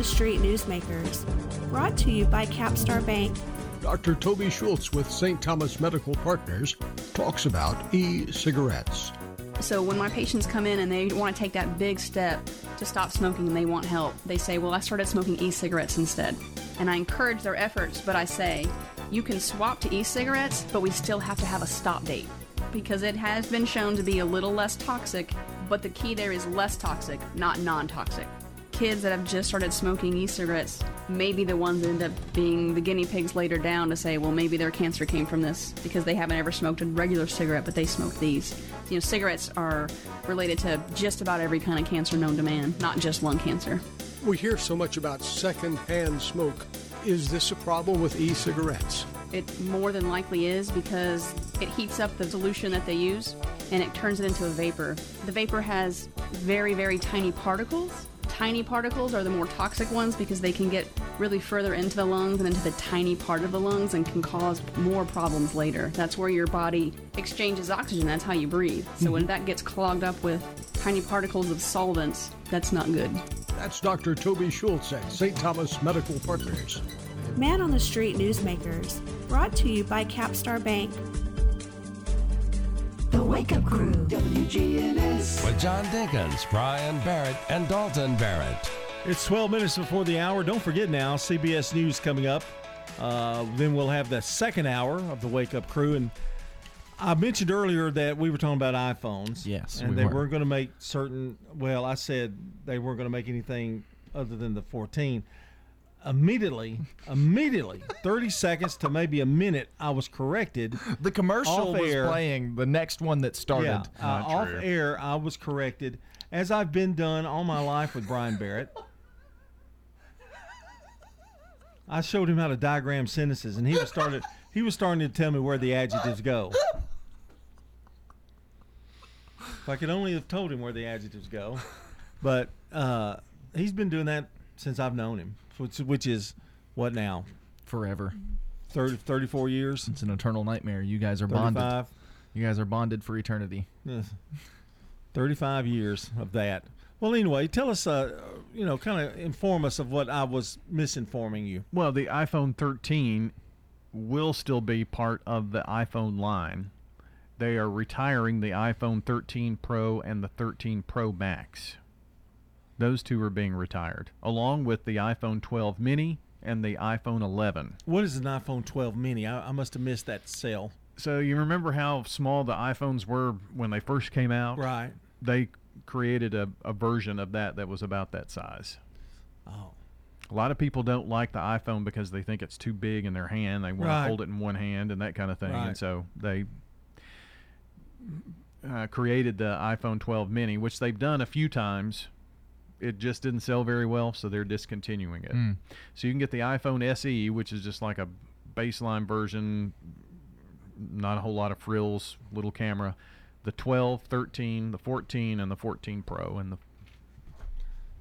Man on the Street Newsmakers, brought to you by Capstar Bank. Dr. Toby Schultz with St. Thomas Medical Partners talks about e cigarettes. So when my patients come in and they want to take that big step to stop smoking and they want help, they say, Well, I started smoking e cigarettes instead. And I encourage their efforts, but I say, You can swap to e cigarettes, but we still have to have a stop date because it has been shown to be a little less toxic, but the key there is less toxic, not non toxic. Kids that have just started smoking e cigarettes may be the ones that end up being the guinea pigs later down to say, well, maybe their cancer came from this because they haven't ever smoked a regular cigarette, but they smoked these. You know, cigarettes are related to just about every kind of cancer known to man, not just lung cancer. We hear so much about secondhand smoke. Is this a problem with e cigarettes? It more than likely is because it heats up the solution that they use and it turns it into a vapor. The vapor has very, very tiny particles. Tiny particles are the more toxic ones because they can get really further into the lungs and into the tiny part of the lungs and can cause more problems later. That's where your body exchanges oxygen. That's how you breathe. So when mm-hmm. that gets clogged up with tiny particles of solvents, that's not good. That's Dr. Toby Schultz at St. Thomas Medical Partners. Man on the Street Newsmakers, brought to you by Capstar Bank. The Wake Up Crew, WGNS. With John Dinkins, Brian Barrett, and Dalton Barrett. It's 12 minutes before the hour. Don't forget now, CBS News coming up. Uh, then we'll have the second hour of the Wake Up Crew. And I mentioned earlier that we were talking about iPhones. Yes, And we they were. weren't going to make certain, well, I said they weren't going to make anything other than the 14. Immediately, immediately, 30 seconds to maybe a minute, I was corrected. The commercial Off was air. playing the next one that started. Yeah, uh, off air, I was corrected, as I've been done all my life with Brian Barrett. I showed him how to diagram sentences, and he was started. he was starting to tell me where the adjectives go. If I could only have told him where the adjectives go, but uh, he's been doing that since I've known him, which, which is what now? Forever. 30, 34 years. It's an eternal nightmare. You guys are bonded. 35. You guys are bonded for eternity. Yes. 35 years of that. Well, anyway, tell us, uh, you know, kind of inform us of what I was misinforming you. Well, the iPhone 13 will still be part of the iPhone line. They are retiring the iPhone 13 Pro and the 13 Pro Max. Those two are being retired, along with the iPhone 12 mini and the iPhone 11. What is an iPhone 12 mini? I, I must have missed that sale. So you remember how small the iPhones were when they first came out? Right. They created a, a version of that that was about that size. Oh. A lot of people don't like the iPhone because they think it's too big in their hand. They want Right. to hold it in one hand and that kind of thing. Right. And so they uh, created the iPhone 12 mini, which they've done a few times. It just didn't sell very well, so they're discontinuing it. Mm. So you can get the iPhone SE, which is just like a baseline version, not a whole lot of frills, little camera. The 12, 13, the 14, and the 14 Pro, and the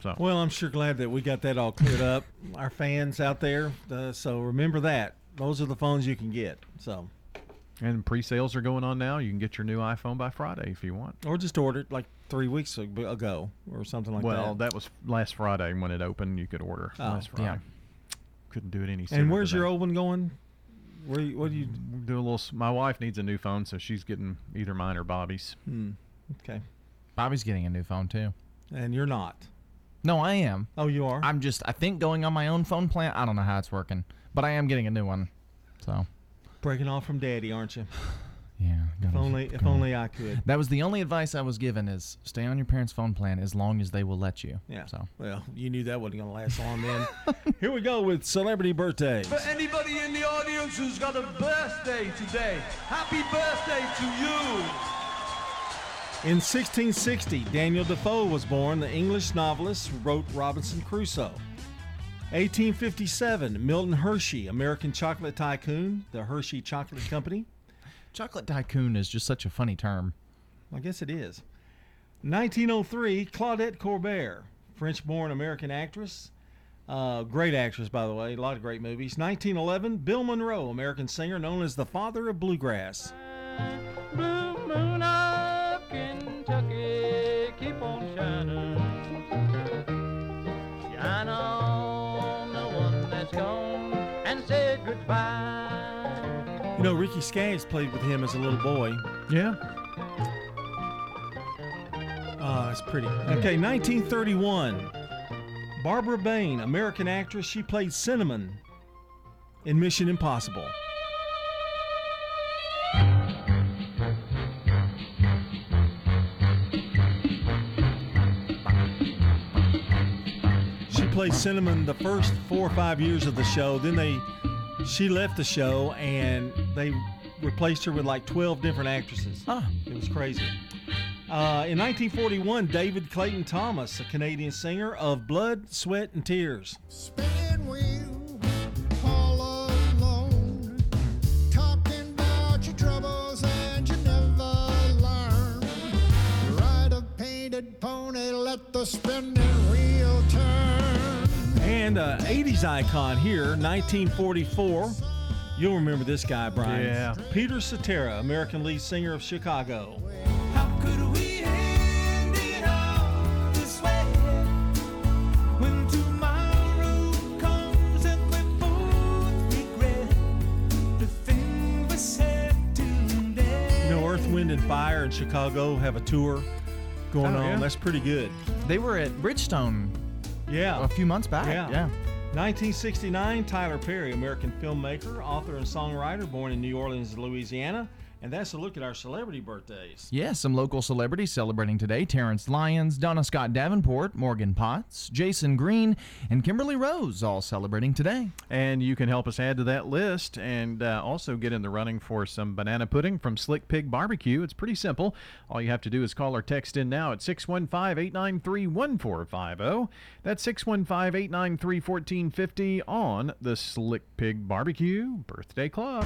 so Well, I'm sure glad that we got that all cleared up. Our fans out there. Uh, so remember that. Those are the phones you can get. So, And pre-sales are going on now. You can get your new iPhone by Friday if you want. or just order it like three weeks ago or something like well, that. Well, that was last Friday when it opened. You could order Oh, last Friday. yeah. Couldn't do it any sooner. and where's your old one going? Where you, what do you? do a little? My wife needs a new phone, so she's getting either mine or Bobby's. Hmm. Okay. Bobby's getting a new phone too. And you're not. No, I am. Oh, you are. I'm just. I think going on my own phone plan. I don't know how it's working, but I am getting a new one. So, Breaking off from daddy, aren't you? Yeah. If only, if only I could. That was the only advice I was given: is stay on your parents' phone plan as long as they will let you. Yeah. So Well, you knew that wasn't going to last long then. Here we go with celebrity birthdays. For anybody in the audience who's got a birthday today, happy birthday to you. In 1660, Daniel Defoe was born, the English novelist who wrote Robinson Crusoe. 1857, Milton Hershey, American chocolate tycoon, the Hershey Chocolate Company. Chocolate tycoon is just such a funny term. I guess it is. 1903, Claudette Colbert, French born American actress. Uh, great actress, by the way. A lot of great movies. 1911, Bill Monroe, American singer known as the father of bluegrass. Blue moon You know, Ricky Skaggs played with him as a little boy. Yeah. Ah, oh, that's pretty. Okay, 1931. Barbara Bain, American actress. She played Cinnamon in Mission Impossible. She played Cinnamon the first four or five years of the show. Then they, she left the show and they replaced her with like 12 different actresses. It was crazy. Uh, in 1941, David Clayton Thomas, a Canadian singer of Blood, Sweat, and Tears. Spinning wheel, And uh, 80s icon here, 1944. You'll remember this guy, Brian. Yeah. Peter Cetera, American lead singer of Chicago. This way, when tomorrow comes and we both regret the thing we said today. You know, Earth, Wind, and Fire in Chicago have a tour going Oh, on. yeah. That's pretty good. They were at Bridgestone. Yeah. A few months back. Yeah. yeah. 1969, Tyler Perry, American filmmaker, author, and songwriter, born in New Orleans, Louisiana. And that's a look at our celebrity birthdays. Yes, some local celebrities celebrating today Terrence Lyons, Donna Scott Davenport, Morgan Potts, Jason Green, and Kimberly Rose all celebrating today. And you can help us add to that list and uh, also get in the running for some banana pudding from Slick Pig Barbecue. It's pretty simple. All you have to do is call or text in now at 615 893 1450. oh. That's 615 893 1450 on the Slick Pig Barbecue Birthday Club.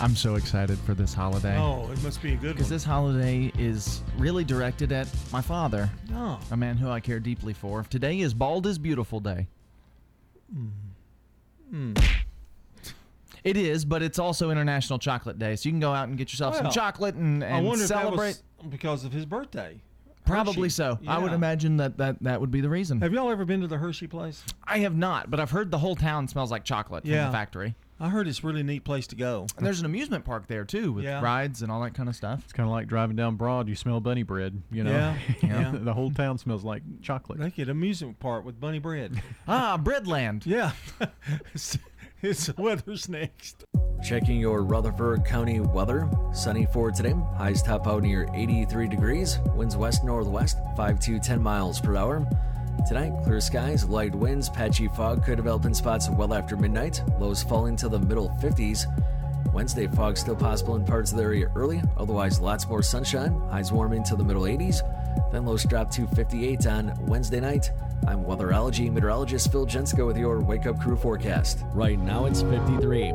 I'm so excited for this holiday. Oh, it must be a good Because one. this holiday is really directed at my father, Oh. a man who I care deeply for. Today is Bald is Beautiful Day. Mm. It is, but it's also International Chocolate Day, so you can go out and get yourself some Well, chocolate and, I and wonder celebrate. if that was because of his birthday. Probably Hershey. so. I would Yeah. imagine that, that that would be the reason. Have y'all ever been to the Hershey place? I have not, but I've heard the whole town smells like chocolate from Yeah. the factory. I heard it's a really neat place to go. And there's an amusement park there too with Yeah. rides and all that kind of stuff. It's kind of like driving down Broad. You smell bunny bread. You know, Yeah, yeah. the whole town smells like chocolate. They get amusement park with bunny bread. ah, Breadland. Yeah. it's, it's the weather's next. Checking your Rutherford County weather. Sunny for today. Highs top out near 83 degrees. Winds west northwest, 5 to 10 miles per hour. Tonight, clear skies, light winds, patchy fog could develop in spots well after midnight. Lows falling to the middle 50s. Wednesday, fog still possible in parts of the area early, otherwise, lots more sunshine. Highs warming to the middle 80s. Then lows drop to 58 on Wednesday night. I'm weatherology meteorologist Phil Jensko with your Wake Up Crew forecast. Right now, it's 53.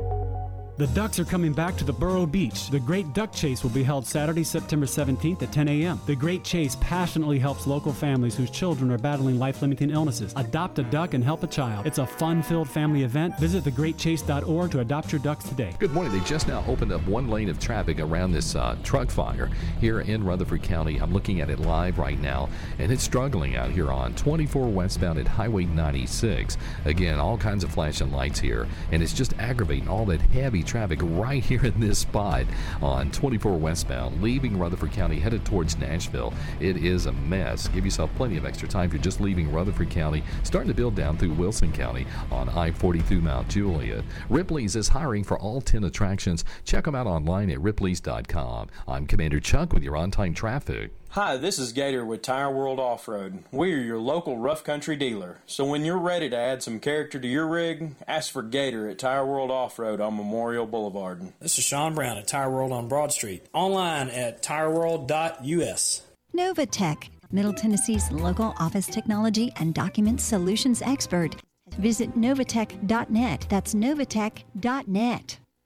The Ducks are coming back to the Borough Beach. The Great Duck Chase will be held Saturday, September 17th at 10 a.m. The Great Chase passionately helps local families whose children are battling life limiting illnesses. Adopt a duck and help a child. It's a fun filled family event. Visit thegreatchase.org to adopt your ducks today. Good morning. They just now opened up one lane of traffic around this uh, truck fire here in Rutherford County. I'm looking at it live right now, and it's struggling out here on 24 westbound at Highway 96. Again, all kinds of flashing lights here, and it's just aggravating all that heavy traffic right here in this spot on 24 westbound, leaving Rutherford County, headed towards Nashville. It is a mess. Give yourself plenty of extra time if you're just leaving Rutherford County, starting to build down through Wilson County on I 40 through Mount Juliet. Ripley's is hiring for all 10 attractions. Check them out online at ripleys.com. I'm Commander Chuck with your on time traffic. Hi, this is Gator with Tire World Off Road. We are your local rough country dealer. So when you're ready to add some character to your rig, ask for Gator at Tire World Off Road on Memorial Boulevard. This is Sean Brown at Tire World on Broad Street. Online at tireworld.us. Novatech, Middle Tennessee's local office technology and document solutions expert. Visit novatech.net. That's novatech.net.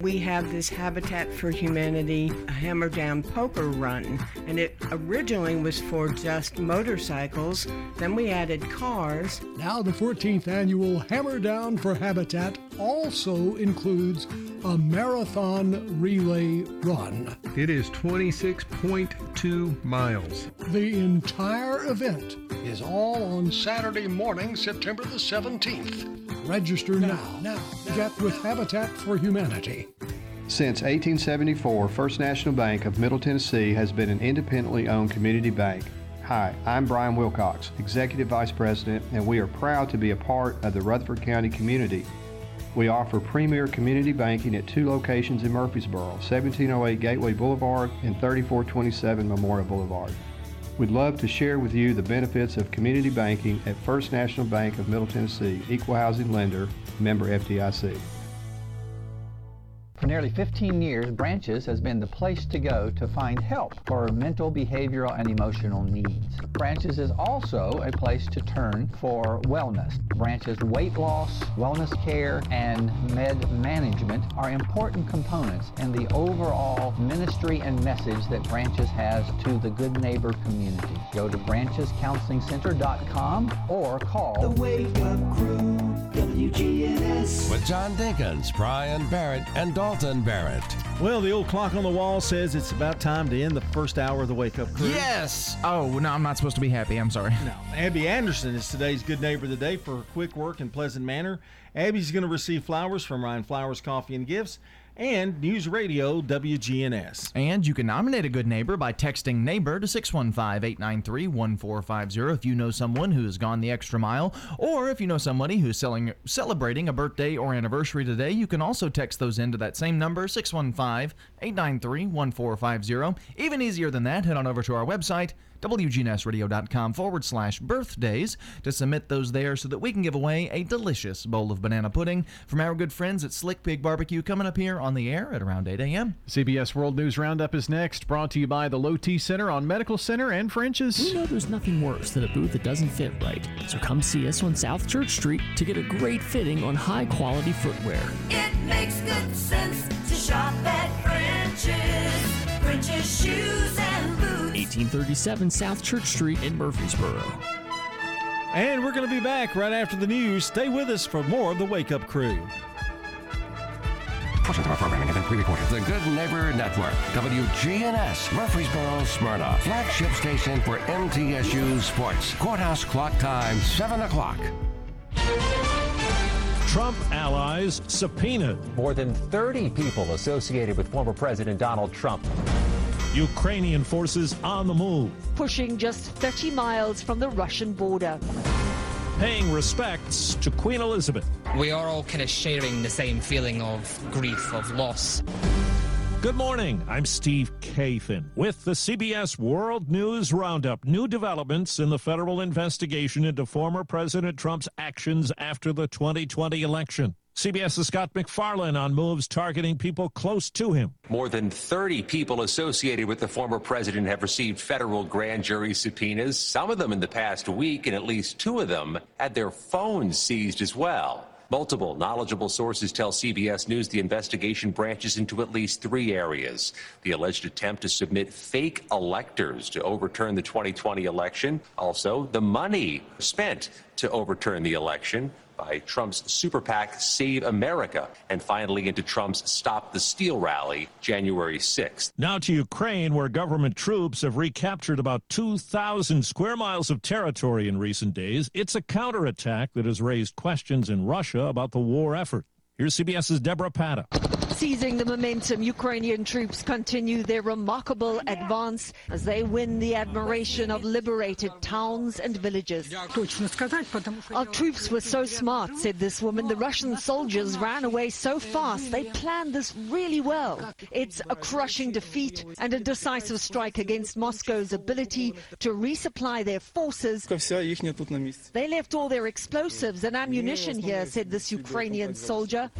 We have this Habitat for Humanity Hammer Down Poker Run, and it originally was for just motorcycles. Then we added cars. Now, the 14th annual Hammer Down for Habitat also includes a marathon relay run. It is 26.2 miles. The entire event is all on Saturday morning, September the 17th. Register now. now. Get with Habitat for Humanity. Since 1874, First National Bank of Middle Tennessee has been an independently owned community bank. Hi, I'm Brian Wilcox, Executive Vice President, and we are proud to be a part of the Rutherford County community. We offer premier community banking at two locations in Murfreesboro 1708 Gateway Boulevard and 3427 Memorial Boulevard. We'd love to share with you the benefits of community banking at First National Bank of Middle Tennessee, equal housing lender, member FDIC. For nearly 15 years, Branches has been the place to go to find help for mental, behavioral, and emotional needs. Branches is also a place to turn for wellness. Branches weight loss, wellness care, and med management are important components in the overall ministry and message that Branches has to the Good Neighbor community. Go to branchescounselingcenter.com or call The Wake Up Crew, WGNS. With John Dinkins, Brian Barrett, and Dalton Barrett. Well, the old clock on the wall says it's about time to end the first hour of the Wake Up Crew. Yes. Oh no, I'm not supposed to be happy. I'm sorry. No. Abby Anderson is today's good neighbor of the day for her quick work and pleasant manner. Abby's going to receive flowers from Ryan Flowers Coffee and Gifts and News Radio WGNS. And you can nominate a good neighbor by texting neighbor to 615-893-1450 if you know someone who has gone the extra mile or if you know somebody who's selling, celebrating a birthday or anniversary today, you can also text those into that same number 615-893-1450. Even easier than that, head on over to our website WGNSradio.com forward slash birthdays to submit those there so that we can give away a delicious bowl of banana pudding from our good friends at Slick Pig Barbecue coming up here on the air at around 8 a.m. CBS World News Roundup is next, brought to you by the Low T Center on Medical Center and French's. We know there's nothing worse than a booth that doesn't fit right. So come see us on South Church Street to get a great fitting on high quality footwear. It makes good sense to shop at French's. French's shoes and boots. 1837 South Church Street in Murfreesboro. And we're going to be back right after the news. Stay with us for more of the Wake Up Crew. Portions of our programming have been pre-recorded. The Good Neighbor Network, WGNS, Murfreesboro, Smyrna, flagship station for MTSU Sports. Courthouse clock time, 7 o'clock. Trump allies subpoenaed. More than 30 people associated with former President Donald Trump. Ukrainian forces on the move. Pushing just 30 miles from the Russian border. Paying respects to Queen Elizabeth. We are all kind of sharing the same feeling of grief, of loss. Good morning. I'm Steve Kathan with the CBS World News Roundup. New developments in the federal investigation into former President Trump's actions after the 2020 election. CBS's Scott MacFarlane on moves targeting people close to him. More than 30 people associated with the former president have received federal grand jury subpoenas, some of them in the past week, and at least two of them had their phones seized as well. Multiple knowledgeable sources tell CBS News the investigation branches into at least three areas. The alleged attempt to submit fake electors to overturn the 2020 election. Also, the money spent to overturn the election by Trump's super PAC Save America. And finally, into Trump's Stop the Steal rally January 6th. Now to Ukraine, where government troops have recaptured about 2,000 square miles of territory in recent days. It's a counterattack that has raised questions in Russia about the war effort. Here's CBS's Debora Patta. Seizing the momentum, Ukrainian troops continue their remarkable advance as they win the admiration of liberated towns and villages. Our troops were so smart, said this woman. The Russian soldiers ran away so fast. They planned this really well. It's a crushing defeat and a decisive strike against Moscow's ability to resupply their forces. They left all their explosives and ammunition here, said this Ukrainian soldier.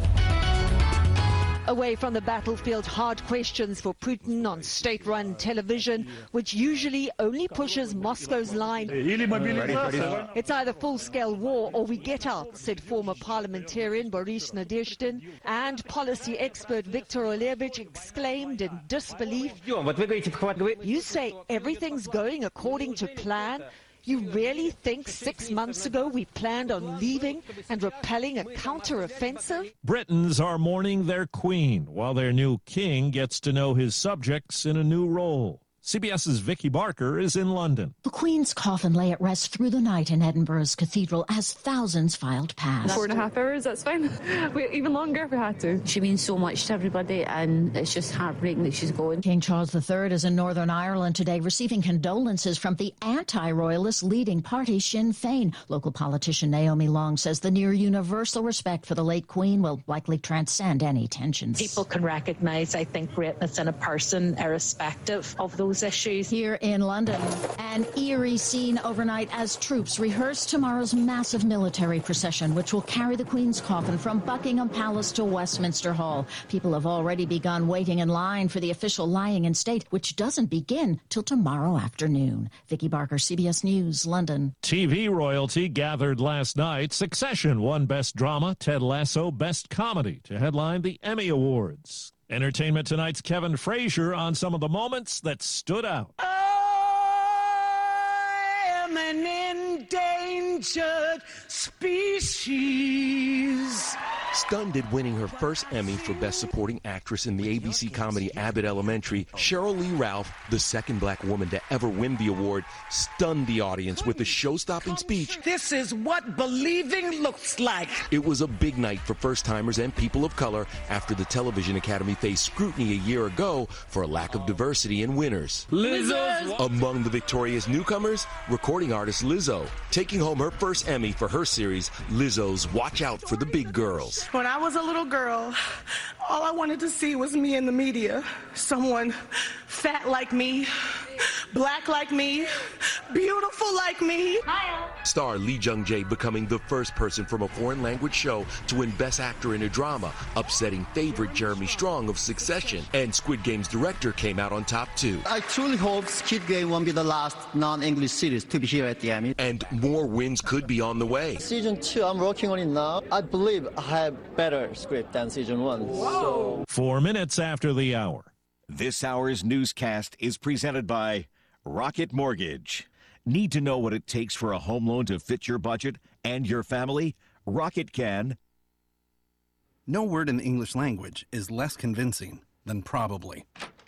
Away from the battlefield, hard questions for Putin on state run television, which usually only pushes Moscow's line. It's either full scale war or we get out, said former parliamentarian Boris Nadezhdin. And policy expert Viktor Olevich exclaimed in disbelief You say everything's going according to plan? You really think six months ago we planned on leaving and repelling a counteroffensive? Britons are mourning their queen while their new king gets to know his subjects in a new role. CBS's Vicky Barker is in London. The Queen's coffin lay at rest through the night in Edinburgh's cathedral as thousands filed past. Four and a half hours, that's fine. we, even longer if we had to. She means so much to everybody, and it's just heartbreaking that she's going. King Charles III is in Northern Ireland today, receiving condolences from the anti royalist leading party Sinn Féin. Local politician Naomi Long says the near universal respect for the late Queen will likely transcend any tensions. People can recognise, I think, greatness in a person, irrespective of those issues. Here in London, an eerie scene overnight as troops rehearse tomorrow's massive military procession, which will carry the Queen's coffin from Buckingham Palace to Westminster Hall. People have already begun waiting in line for the official lying in state, which doesn't begin till tomorrow afternoon. Vicky Barker, CBS News, London. TV royalty gathered last night. Succession won Best Drama, Ted Lasso Best Comedy to headline the Emmy Awards. Entertainment Tonight's Kevin Frazier on some of the moments that stood out. Endangered species. Stunned at winning her first Emmy for Best Supporting Actress in the ABC comedy Abbott Elementary, Sheryl Lee Ralph, the second black woman to ever win the award, stunned the audience with a show-stopping speech. This is what believing looks like. It was a big night for first-timers and people of color after the Television Academy faced scrutiny a year ago for a lack of diversity in winners. Lizzo. Among the victorious newcomers, recording artist Lizzo, taking home her first Emmy for her series, Lizzo's Watch Out for the Big Girls. When I was a little girl, all I wanted to see was me in the media. Someone fat like me, black like me, beautiful like me. Hiya. Star Lee Jung Jae becoming the first person from a foreign language show to win Best Actor in a Drama, upsetting favorite Jeremy Strong of Succession. And Squid Game's director came out on top too. I truly hope Squid Game won't be the last non-English series to be here at the Emmy. And more wins could be on the way. Season two, I'm working on it now. I believe I have better script than season one. So Four minutes after the hour. This hour's newscast is presented by Rocket Mortgage. Need to know what it takes for a home loan to fit your budget and your family? Rocket can. No word in the English language is less convincing than probably.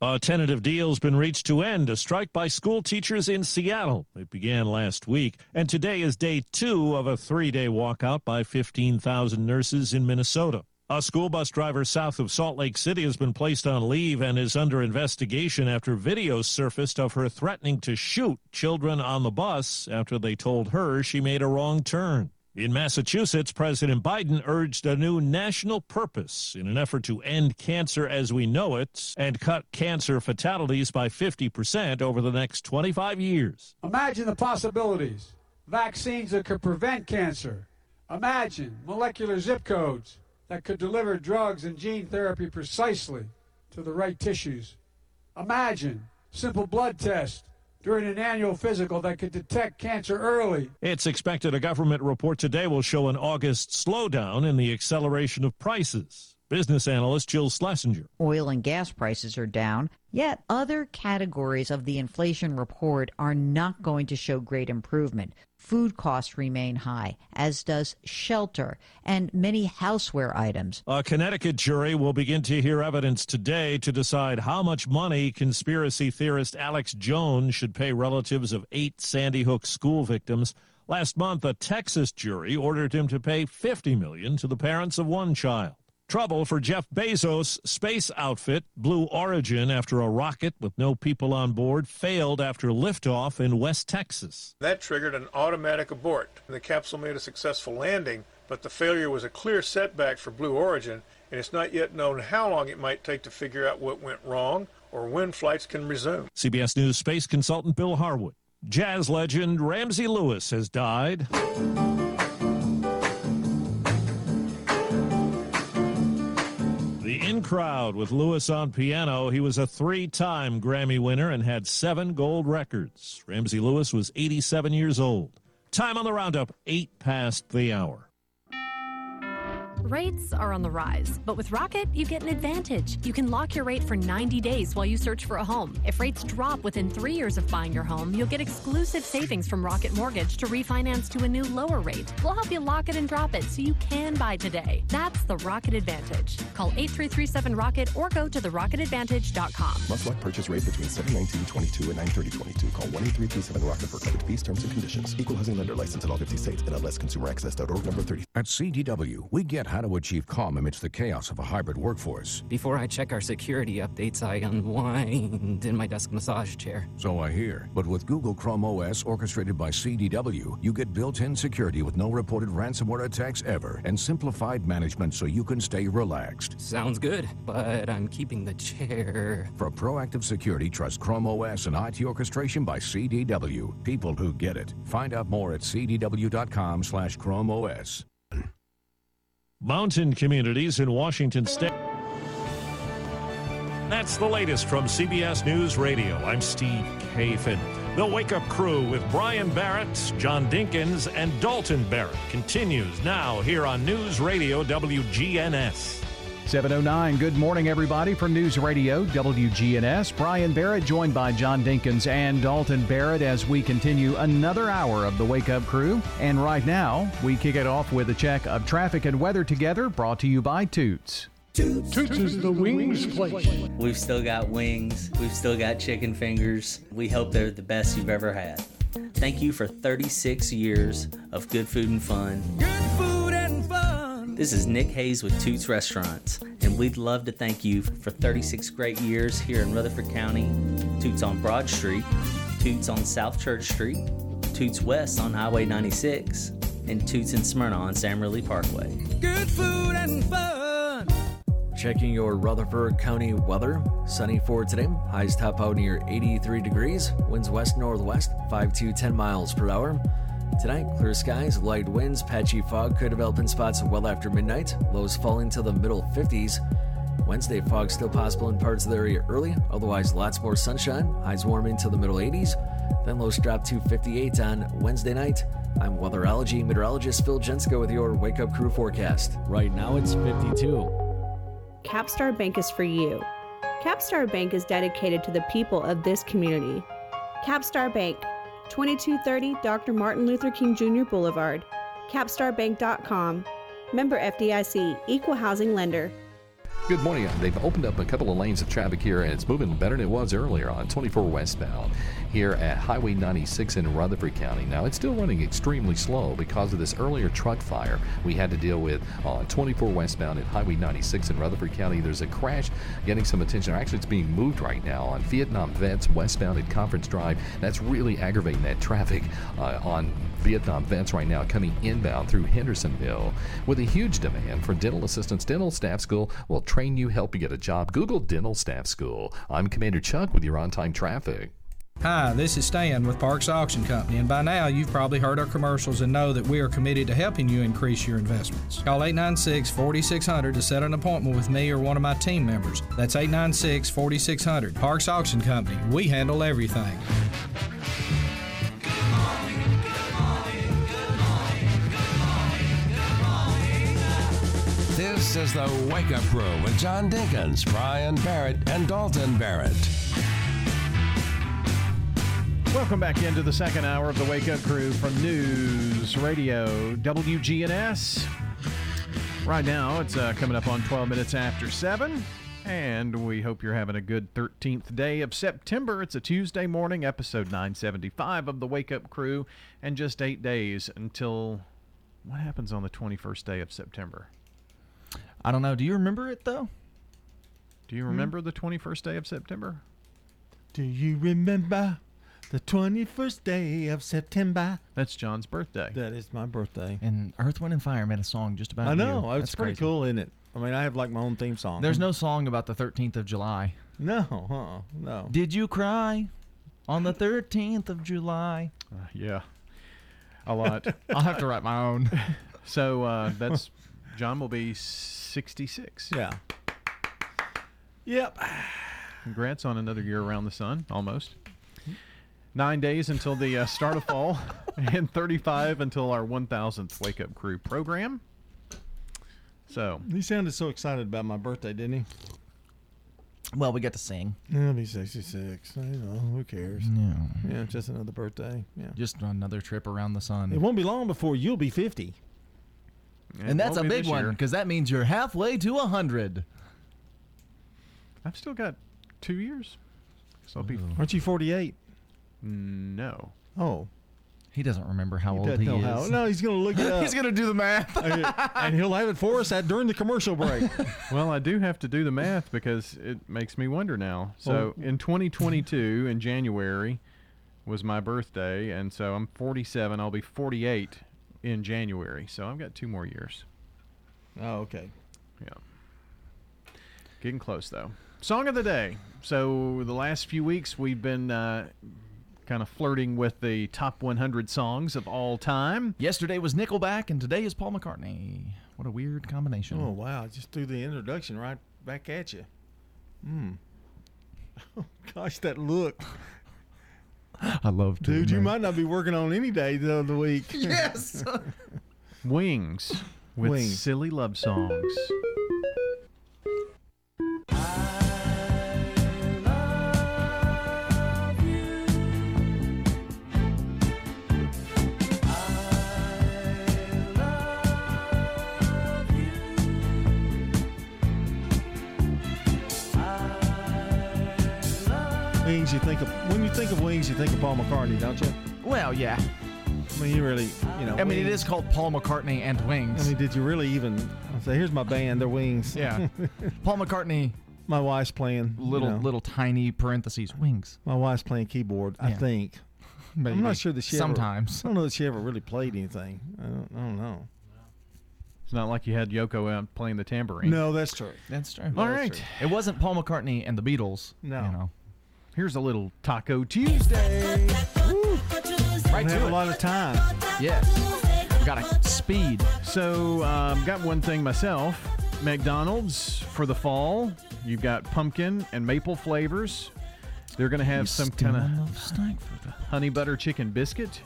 A tentative deal's been reached to end a strike by school teachers in Seattle. It began last week, and today is day two of a three day walkout by 15,000 nurses in Minnesota. A school bus driver south of Salt Lake City has been placed on leave and is under investigation after videos surfaced of her threatening to shoot children on the bus after they told her she made a wrong turn. In Massachusetts, President Biden urged a new national purpose in an effort to end cancer as we know it and cut cancer fatalities by 50% over the next 25 years. Imagine the possibilities. Vaccines that could prevent cancer. Imagine molecular zip codes that could deliver drugs and gene therapy precisely to the right tissues. Imagine simple blood tests during an annual physical that could detect cancer early. It's expected a government report today will show an August slowdown in the acceleration of prices. Business analyst Jill Schlesinger. Oil and gas prices are down, yet other categories of the inflation report are not going to show great improvement. Food costs remain high, as does shelter and many houseware items. A Connecticut jury will begin to hear evidence today to decide how much money conspiracy theorist Alex Jones should pay relatives of eight Sandy Hook school victims. Last month, a Texas jury ordered him to pay 50 million to the parents of one child. Trouble for Jeff Bezos' space outfit, Blue Origin, after a rocket with no people on board failed after liftoff in West Texas. That triggered an automatic abort. The capsule made a successful landing, but the failure was a clear setback for Blue Origin, and it's not yet known how long it might take to figure out what went wrong or when flights can resume. CBS News space consultant Bill Harwood. Jazz legend Ramsey Lewis has died. Crowd with Lewis on piano. He was a three time Grammy winner and had seven gold records. Ramsey Lewis was 87 years old. Time on the roundup, eight past the hour. Rates are on the rise, but with Rocket, you get an advantage. You can lock your rate for 90 days while you search for a home. If rates drop within three years of buying your home, you'll get exclusive savings from Rocket Mortgage to refinance to a new lower rate. We'll help you lock it and drop it so you can buy today. That's the Rocket Advantage. Call 8337-ROCKET or go to therocketadvantage.com. Must lock purchase rate between 719.22 and 930.22. Call 1-8337-ROCKET for coverage fees, terms, and conditions. Equal housing lender license in all 50 states. NMLS ConsumerAccess.org number 30. At CDW, we get how to achieve calm amidst the chaos of a hybrid workforce. Before I check our security updates, I unwind in my desk massage chair. So I hear. But with Google Chrome OS orchestrated by CDW, you get built in security with no reported ransomware attacks ever and simplified management so you can stay relaxed. Sounds good, but I'm keeping the chair. For proactive security, trust Chrome OS and IT orchestration by CDW. People who get it. Find out more at cdw.com slash Chrome OS. Mountain communities in Washington state. That's the latest from CBS News Radio. I'm Steve Kathan. The Wake Up Crew with Brian Barrett, John Dinkins, and Dalton Barrett continues now here on News Radio WGNS. 709, good morning, everybody, from News Radio WGNS. Brian Barrett joined by John Dinkins and Dalton Barrett as we continue another hour of the Wake Up Crew. And right now, we kick it off with a check of traffic and weather together, brought to you by Toots. Toots, Toots is the wings place. We've still got wings. We've still got chicken fingers. We hope they're the best you've ever had. Thank you for 36 years of good food and fun. Good food and fun. This is Nick Hayes with Toots Restaurants, and we'd love to thank you for 36 great years here in Rutherford County. Toots on Broad Street, Toots on South Church Street, Toots West on Highway 96, and Toots in Smyrna on Sam Ridley Parkway. Good food and fun. Checking your Rutherford County weather. Sunny for today. Highs top out near 83 degrees. Winds west northwest, 5 to 10 miles per hour. Tonight, clear skies, light winds, patchy fog could develop in spots well after midnight. Lows falling to the middle 50s. Wednesday, fog still possible in parts of the area early, otherwise, lots more sunshine. Highs warming to the middle 80s. Then lows drop to 58 on Wednesday night. I'm weatherology meteorologist Phil Jensko with your Wake Up Crew forecast. Right now, it's 52. Capstar Bank is for you. Capstar Bank is dedicated to the people of this community. Capstar Bank, 2230 Dr. Martin Luther King Jr. Boulevard, capstarbank.com. Member FDIC, Equal Housing Lender. Good morning. They've opened up a couple of lanes of traffic here, and it's moving better than it was earlier on 24 westbound here at Highway 96 in Rutherford County. Now, it's still running extremely slow because of this earlier truck fire we had to deal with on 24 westbound at Highway 96 in Rutherford County. There's a crash getting some attention. Actually, it's being moved right now on Vietnam Vets westbound at Conference Drive. That's really aggravating that traffic uh, on Vietnam Vets right now coming inbound through Hendersonville with a huge demand for dental assistance. Dental Staff School will train you, help you get a job. Google Dental Staff School. I'm Commander Chuck with your on time traffic. Hi, this is Stan with Parks Auction Company, and by now you've probably heard our commercials and know that we are committed to helping you increase your investments. Call 896 4600 to set an appointment with me or one of my team members. That's 896 4600. Parks Auction Company, we handle everything. This is the Wake Up Crew with John Dinkins, Brian Barrett, and Dalton Barrett. Welcome back into the second hour of the Wake Up Crew from News Radio WGNS. Right now, it's uh, coming up on 12 minutes after 7, and we hope you're having a good 13th day of September. It's a Tuesday morning, episode 975 of the Wake Up Crew, and just eight days until what happens on the 21st day of September? I don't know. Do you remember it, though? Do you remember the 21st day of September? Do you remember the 21st day of September? That's John's birthday. That is my birthday. And Earth, Wind, and Fire made a song just about I know. you. It's That's pretty crazy. cool, isn't it? I mean, I have like my own theme song. There's no song about the 13th of July. No, uh, no. Did you cry on the 13th of July? Uh, yeah, a lot. I'll have to write my own. So uh, that's John will be 66. Yeah. Yep. Congrats on another year around the sun, almost. Nine days until the uh, start of fall, and 35 until our 1000th Wake Up Crew program. So He sounded so excited about my birthday, didn't he? Well, we get to sing. Yeah, I'll be 66. You know, who cares? Yeah. Yeah, just another birthday. Yeah. Just another trip around the sun. It won't be long before you'll be 50. and that's a big one because that means you're halfway to 100. I've still got two years. So I'll be. Aren't you 48? No. Oh. He doesn't remember how He old he is. how- no, he's going to look it up. He's going to do the math. and he'll have it for us at during the commercial break. Well, I do have to do the math because it makes me wonder now. So in 2022, in January, was my birthday, and so I'm 47. I'll be 48 in January. So I've got two more years. Oh, okay. Yeah. Getting close though. Song of the day. So the last few weeks we've been uh, kind of flirting with the top 100 songs of all time. Yesterday was Nickelback, and today is Paul McCartney. What a weird combination. Oh, wow. Just threw the introduction right back at you. Hmm. Oh, gosh, that look. I love to. Dude, you might not be working on any day of the week. Yes. Wings with Wings. silly love songs. You think of Wings, you think of Paul McCartney, don't you? Well, yeah. I mean, you really, you know. I mean, it Wings- is called Paul McCartney and Wings. I mean, did you really even say, "Here's my band, they're Wings"? Yeah. Paul McCartney. my wife's playing Little you know, little tiny parentheses Wings. My wife's playing keyboard. I Yeah. think. Maybe. I'm not sure that she ever- Sometimes. I don't know that she ever really played anything. I don't, I don't know. It's not like you had Yoko out playing the tambourine. No, that's true. That's true. All That's right. true. It wasn't Paul McCartney and the Beatles. No. You know. Here's a little Taco Tuesday. Right We have to a lot of time. Yes. Got a speed. So, um, got one thing myself. McDonald's for the fall. You've got pumpkin and maple flavors. They're going to have You some kind of the snack for the- honey butter chicken biscuit.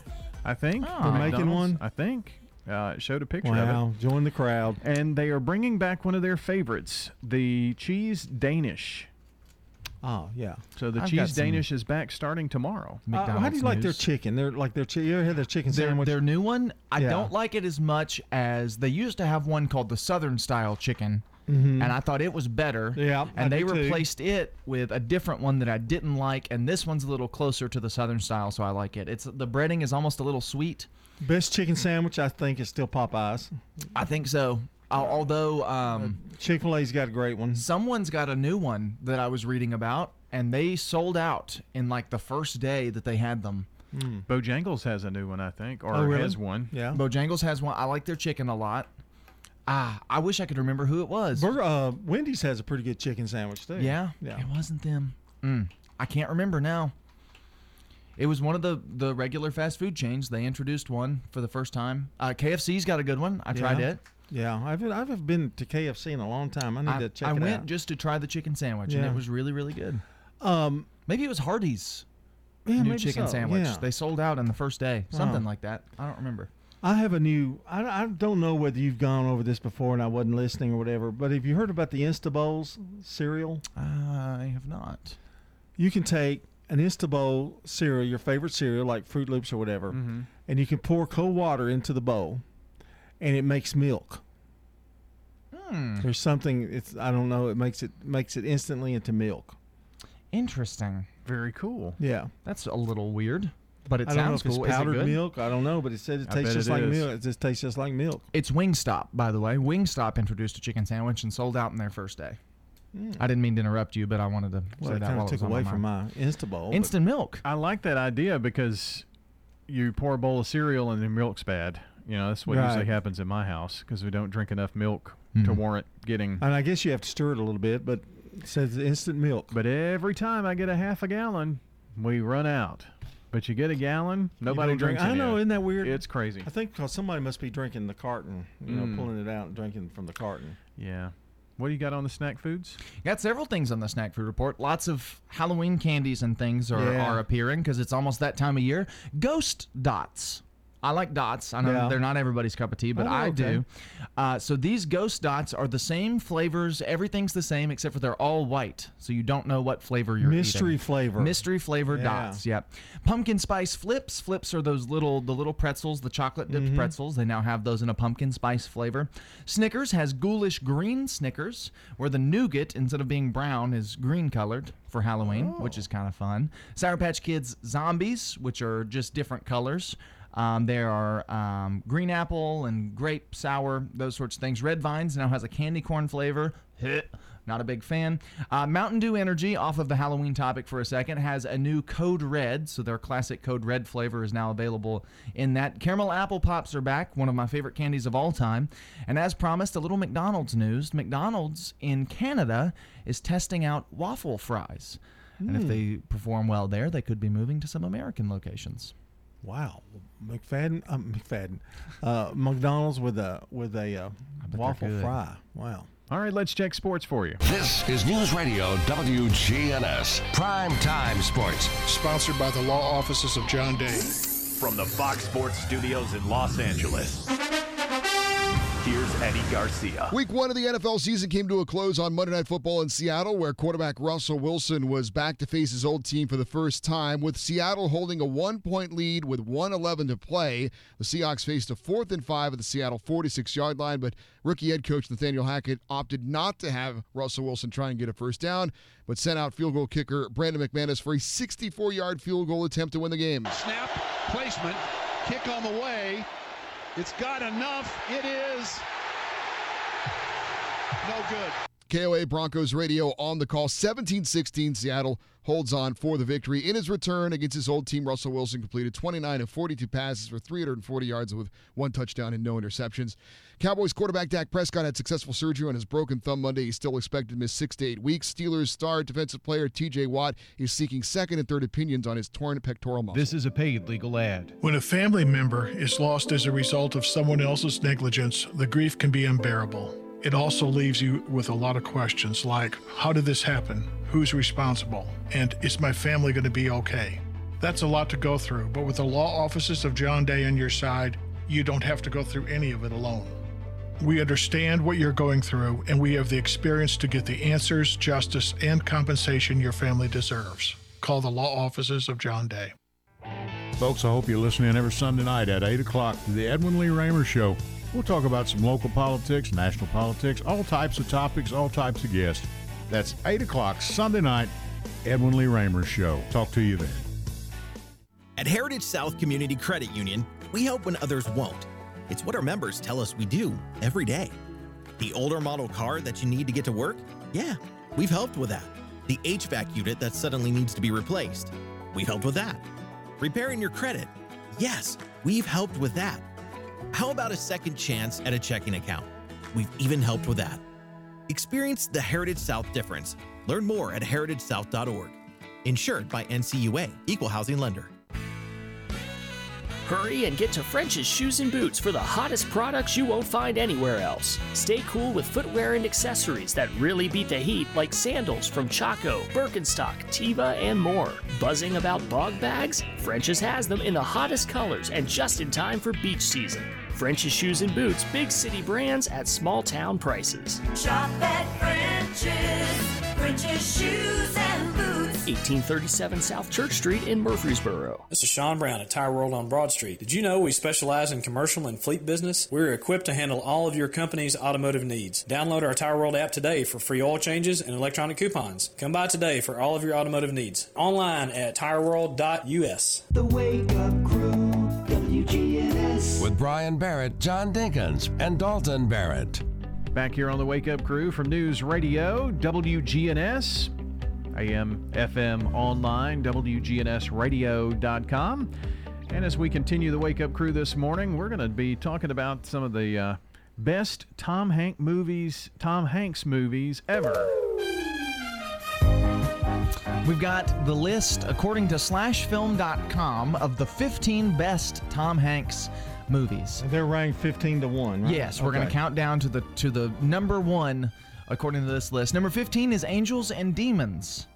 I think Oh. They're making one? I think uh, showed a picture of Wow, join the crowd. And they are bringing back one of their favorites, the cheese Danish. Oh yeah. So the I've got cheese some Danish is back starting tomorrow. Uh, how do you like their news. chicken? They're like their. Chi- you ever had their chicken Their, sandwich? their new one, I Yeah. don't like it as much as they used to have one called the Southern style chicken. and I thought it was better. Yeah, I and they do too. replaced it with a different one that I didn't like, and this one's a little closer to the southern style, so I like it. It's the breading is almost a little sweet. Best chicken sandwich, I think, is still Popeyes. I think so. Al- Although um, Chick Fil A's got a great one. someone's got a new one that I was reading about, and they sold out in like the first day that they had them. Bojangles has a new one, I think, or Oh, really? has one. Yeah. Bojangles has one. I like their chicken a lot. Ah, I wish I could remember who it was. Burger, uh, Wendy's has a pretty good chicken sandwich too. Yeah, yeah. It wasn't them. Mm, I can't remember now. It was one of the the regular fast food chains. They introduced one for the first time. Uh, KFC's got a good one. I tried Yeah. it. Yeah, I've I haven't been to KFC in a long time. I need I, to check I went out. just to try the chicken sandwich, and it was really really good. Um, maybe it was Hardee's Yeah, new chicken so, sandwich. yeah. They sold out in the first day, something Oh. like that. I don't remember. I have a new. I, I don't know whether you've gone over this before and I wasn't listening or whatever. But have you heard about the Instabowls cereal? I have not. You can take an Instabowl cereal, your favorite cereal, like Froot Loops or whatever, Mhm. and you can pour cold water into the bowl, and it makes milk. Hmm. There's something. It's I don't know. It makes it makes it instantly into milk. Interesting. Very cool. Yeah. That's a little weird, but it I don't know sounds if cool. Is it powdered good? milk. I don't know, but it said it I tastes just it like is. milk. It just tastes just like milk. It's Wingstop, by the way. Wingstop introduced a chicken sandwich and sold out in their first day. Mm. I didn't mean to interrupt you, but I wanted to Well, say it that kind while of it was took on away my from mind. my Instabowl. Bowl. Instant milk. I like that idea because you pour a bowl of cereal and the milk's bad. You know, that's what usually happens in my house because we don't drink enough milk to Mhm. warrant getting. And I guess you have to stir it a little bit, but it says instant milk. But every time I get a half a gallon, we run out. But you get a gallon, nobody don't drink- drinks I know, of it. isn't that weird? It's crazy. I think because somebody must be drinking the carton, you know, Mm. pulling it out and drinking from the carton. Yeah. What do you got on the snack foods? Got several things on the snack food report. Lots of Halloween candies and things are, Yeah. are appearing because it's almost that time of year. Ghost dots. I like dots. I know Yeah. they're not everybody's cup of tea, but Oh, I okay. do. Uh, so these ghost dots are the same flavors. Everything's the same except for they're all white, so you don't know what flavor you're in. Mystery eating. flavor. Mystery flavor Yeah. dots. Yep. Pumpkin spice flips. Flips are those little the little pretzels, the chocolate dipped Mhm. pretzels. They now have those in a pumpkin spice flavor. Snickers has ghoulish green Snickers, where the nougat instead of being brown is green colored for Halloween, which is kind of fun. Sour Patch Kids zombies, which are just different colors. Um, there are um, green apple and grape sour, those sorts of things. Red Vines now has a candy corn flavor. Not a big fan. Uh, Mountain Dew Energy, off of the Halloween topic for a second, has a new Code Red. So their classic Code Red flavor is now available in that. Caramel Apple Pops are back, one of my favorite candies of all time. And as promised, a little McDonald's news. McDonald's in Canada is testing out waffle fries. And if Hmm. they perform well there, they could be moving to some American locations. Wow, McFadden, um, McFadden, uh, McDonald's with a with a uh, waffle fry. Wow. All right, let's check sports for you. This is News Radio WGNS Prime Time Sports. Sponsored by the law offices of John Day. From the Fox Sports Studios in Los Angeles, here's Eddie Garcia. Week one of the NFL season came to a close on Monday Night Football in Seattle, where quarterback Russell Wilson was back to face his old team for the first time, with Seattle holding a one point lead with 111 to play. The Seahawks faced a fourth and five at the Seattle 46 yard line, but rookie head coach Nathaniel Hackett opted not to have Russell Wilson try and get a first down, but sent out field goal kicker Brandon McManus for a 64 yard field goal attempt to win the game. Snap, placement, kick on the way. It's got enough. It is no good. KOA Broncos radio on the call. 17 16 Seattle holds on for the victory. In his return against his old team, Russell Wilson completed 29 of 42 passes for 340 yards with one touchdown and no interceptions. Cowboys quarterback Dak Prescott had successful surgery on his broken thumb Monday. He's still expected to miss six to eight weeks. Steelers star defensive player TJ Watt is seeking second and third opinions on his torn pectoral muscle. This is a paid legal ad. When a family member is lost as a result of someone else's negligence, the grief can be unbearable. It also leaves you with a lot of questions like how did this happen? Who's responsible? And is my family going to be okay? That's a lot to go through, but with the law offices of John Day on your side, you don't have to go through any of it alone. We understand what you're going through, and we have the experience to get the answers, justice, and compensation your family deserves. Call the law offices of John Day. Folks, I hope you're listening every Sunday night at 8 o'clock to the Edwin Lee Raymer Show. We'll talk about some local politics, national politics, all types of topics, all types of guests. That's 8 o'clock Sunday night, Edwin Lee Raymer Show. Talk to you then. At Heritage South Community Credit Union, we help when others won't. It's what our members tell us we do every day. The older model car that you need to get to work? Yeah, we've helped with that. The HVAC unit that suddenly needs to be replaced? We've helped with that. Repairing your credit? Yes, we've helped with that. How about a second chance at a checking account? We've even helped with that. Experience the Heritage South difference. Learn more at heritagesouth.org. Insured by NCUA, Equal Housing Lender. Hurry and get to French's Shoes and Boots for the hottest products you won't find anywhere else. Stay cool with footwear and accessories that really beat the heat, like sandals from Chaco, Birkenstock, Teva, and more. Buzzing about Bogg Bags? French's has them in the hottest colors and just in time for beach season. French's Shoes and Boots, big city brands at small town prices. Shop at French's. French's Shoes and Boots. 1837 South Church Street in Murfreesboro. This is Sean Brown at Tire World on Broad Street. Did you know we specialize in commercial and fleet business? We're equipped to handle all of your company's automotive needs. Download our Tire World app today for free oil changes and electronic coupons. Come by today for all of your automotive needs. Online at tireworld.us. The Wake Up Crew, WGNS. With Brian Barrett, John Dinkins, and Dalton Barrett. Back here on the Wake Up Crew from News Radio, WGNS, AM, FM, online, WGNSradio.com. And as we continue the Wake Up Crew this morning, we're going to be talking about some of the uh, best Tom Hanks movies, Tom Hanks movies ever. We've got the list, according to slashfilm.com, of the 15 best Tom Hanks movies. They're ranked 15 to 1, right? Yes, we're going to count down to the to the number 1 according to this list. Number 15 is Angels and Demons.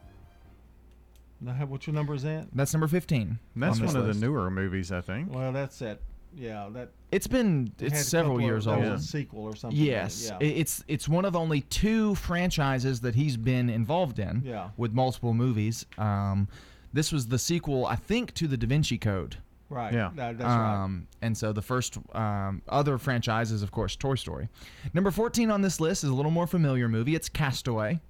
Now, What's your number is that? That's number 15. That's on this one of list. the newer movies, I think. Well, that's that. Yeah, that. It's been it it's had a several couple of- years that old. was a sequel or something. Yes, Yeah. It's it's one of only two franchises that he's been involved in. Yeah. with multiple movies. Um, this was the sequel, I think, to the Da Vinci Code. Right. Yeah. That- that's right. um, And so the first um, other franchise is, of course, Toy Story. Number 14 on this list is a little more familiar movie. It's Castaway.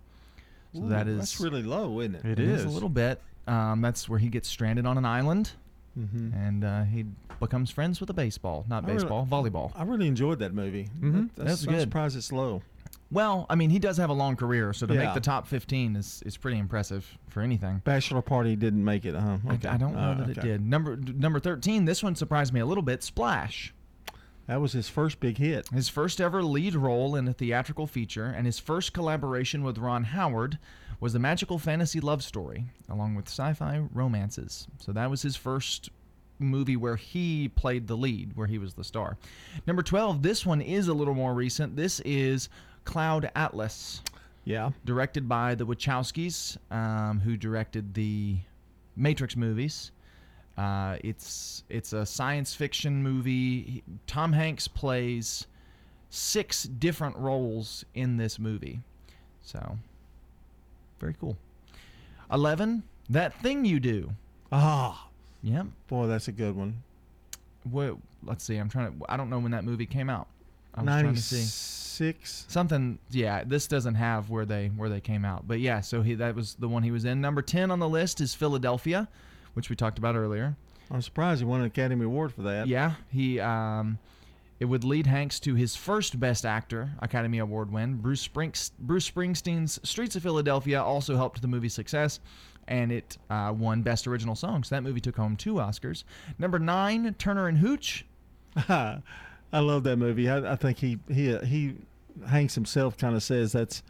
So Ooh, that is that's really low, isn't it? it is a little bit. Um, that's where he gets stranded on an island, Mhm. and uh, he becomes friends with a baseball, not I really- baseball, volleyball. I really enjoyed that movie. Mhm. That- That's I'm good. surprised it's low. Well, I mean, he does have a long career, so to Yeah. make the top 15 is, is pretty impressive for anything. Bachelor Party didn't make it, huh? I- Okay. I, don't know Uh, that it did. Number number 13, this one surprised me a little bit. Splash. That was his first big hit. His first ever lead role in a theatrical feature, and his first collaboration with Ron Howard was the magical fantasy love story, along with sci fi romances. So that was his first movie where he played the lead, where he was the star. Number 12, this one is a little more recent. This is Cloud Atlas. Yeah. Directed by the Wachowskis, um, who directed the Matrix movies. Uh, it's it's a science fiction movie. Tom Hanks plays six different roles in this movie, so very cool. Eleven, that thing you do. Ah. Yep. Boy, that's a good one. What? Let's see. I'm trying to. I don't know when that movie came out. I was trying to see. 96. Something. Yeah. This doesn't have where they where they came out, but yeah. So he that was the one he was in. Number ten on the list is Philadelphia, which we talked about earlier. I'm surprised he won an Academy Award for that. Yeah, he um, it would lead Hanks to his first Best Actor Academy Award win. Bruce Springs, Bruce Springsteen's "Streets of Philadelphia" also helped the movie's success, and it uh, won Best Original Song. So that movie took home two Oscars. Number nine, Turner and Hooch. I love that movie. I, I think he he he Hanks himself kind of says that's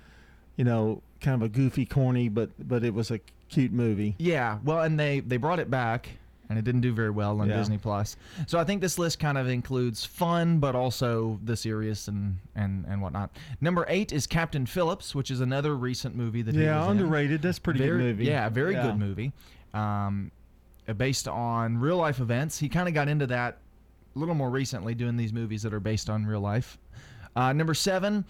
you know kind of a goofy, corny, but but it was a cute movie. Yeah, well, and they they brought it back, and it didn't do very well on Yeah. Disney Plus. So I think this list kind of includes fun, but also the serious and and and whatnot. Number eight is Captain Phillips, which is another recent movie that he Yeah, was in. underrated. That's a pretty Very- good movie. Yeah, very good movie. Um, uh, based on real life events. He kind of got into that a little more recently, doing these movies that are based on real life. Uh, number seven,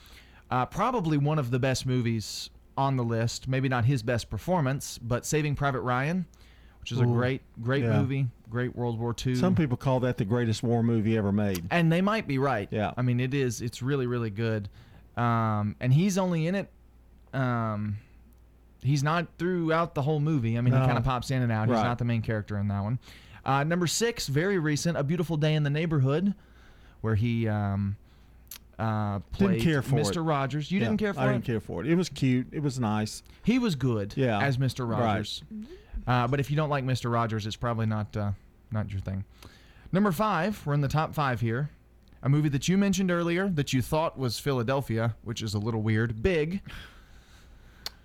uh, probably one of the best movies on the list. Maybe not his best performance, but Saving Private Ryan which is a great, great yeah. movie, great World War II. Some people call that the greatest war movie ever made. and they might be right. Yeah. I mean, it is. It's really, really good. Um, and he's only in it. Um, he's not throughout the whole movie. I mean, he kind of pops in and out. He's Right. not the main character in that one. Uh, number six, very recent, A Beautiful Day in the Neighborhood, where he um, uh, played Didn't care for Mr. it. Rogers. You Yeah, didn't care for I it? I didn't care for it. It was cute. It was nice. He was good Yeah. as Mr. Right. Rogers. Uh, but if you don't like Mr. Rogers, it's probably not uh, not your thing. Number five, we're in the top five here. A movie that you mentioned earlier that you thought was Philadelphia, which is a little weird. Big,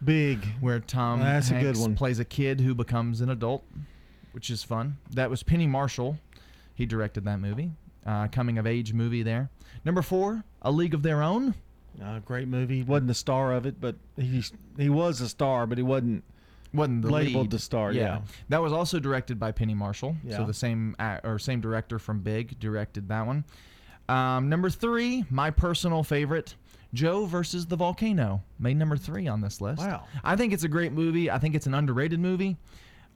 Big. where Tom That's a good Hanks one. plays a kid who becomes an adult, which is fun. That was Penny Marshall. He directed that movie. Uh, coming of age movie there. Number four, A League of Their Own. Uh, great movie. Wasn't the star of it, but he he was a star, but he wasn't wasn't the labeled lead. the star. Yeah. that was also directed by Penny Marshall. Yeah. So the same or same director from Big directed that one. Um, number three, my personal favorite, Joe versus the volcano, made number three on this list. Wow. I think it's a great movie. I think it's an underrated movie.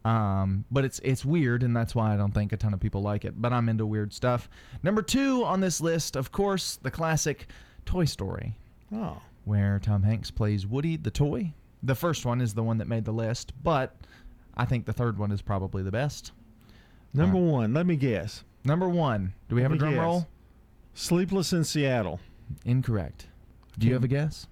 Um, but it's it's weird, and that's why I don't think a ton of people like it. But I'm into weird stuff. Number two on this list, of course, the classic Toy Story Oh. where Tom Hanks plays Woody the toy. The first one is the one that made the list, but I think the third one is probably the best. Number one. Let me guess. Number one. Do we have a drum guess. roll? Sleepless in Seattle. Incorrect. Do you have a guess?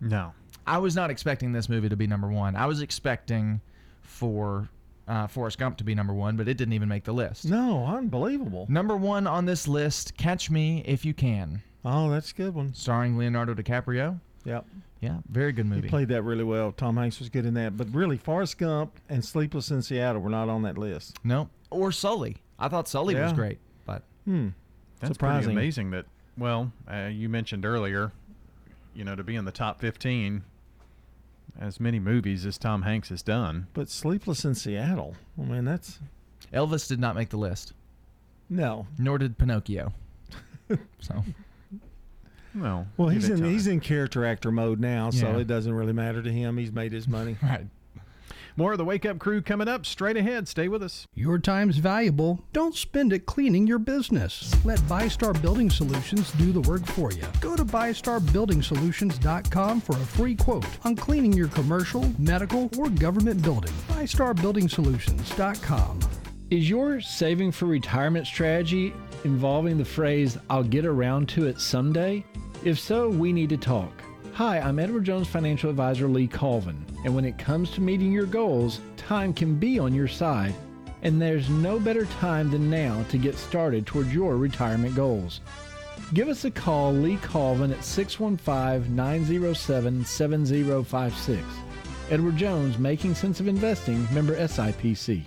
No. I was not expecting this movie to be number one. I was expecting for uh, Forrest Gump to be number one, but it didn't even make the list. No, unbelievable. Number one on this list, Catch Me If You Can. Oh, that's a good one. Starring Leonardo DiCaprio. Yep. Yeah, very good movie. He played that really well. Tom Hanks was good in that. But really, Forrest Gump and Sleepless in Seattle were not on that list. No. Or Sully. I thought Sully was Yeah. great, but Hmm. That's Surprising. pretty amazing that, well, uh, you mentioned earlier, you know, to be in the top 15, as many movies as Tom Hanks has done. But Sleepless in Seattle. I mean, that's Elvis did not make the list. no. Nor did Pinocchio. so Well, Well, he's in time. he's in character actor mode now, so Yeah. it doesn't really matter to him. He's made his money. right. More of the Wake Up Crew coming up straight ahead. Stay with us. Your time's valuable. Don't spend it cleaning your business. Let ByStar Building Solutions do the work for you. Go to ByStarBuildingSolutions.com for a free quote on cleaning your commercial, medical, or government building. ByStarBuildingSolutions.com. Is your saving for retirement strategy involving the phrase, I'll get around to it someday? If so, we need to talk. Hi, I'm Edward Jones financial advisor Lee Colvin, and when it comes to meeting your goals, time can be on your side, and there's no better time than now to get started towards your retirement goals. Give us a call, Lee Colvin, at 615 907 7056. Edward Jones, Making Sense of Investing, member SIPC.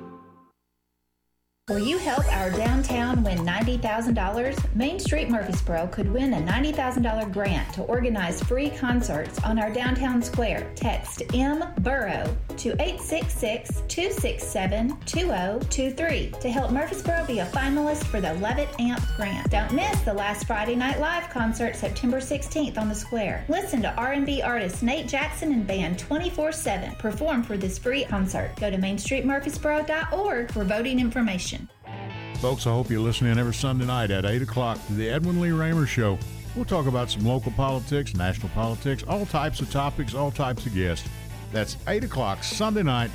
Will you help our downtown win $90,000? Main Street Murfreesboro could win a $90,000 grant to organize free concerts on our downtown square. Text M Burrow to 866-267-2023 to help Murfreesboro be a finalist for the Levitt Amp grant. Don't miss the last Friday Night Live concert September 16th on the square. Listen to R&B artist Nate Jackson and band 24/7 perform for this free concert. Go to mainstreetmurfreesboro.org for voting information. Folks, I hope you're listening every Sunday night at 8 o'clock to the Edwin Lee Raymer Show. We'll talk about some local politics, national politics, all types of topics, all types of guests. That's 8 o'clock Sunday night,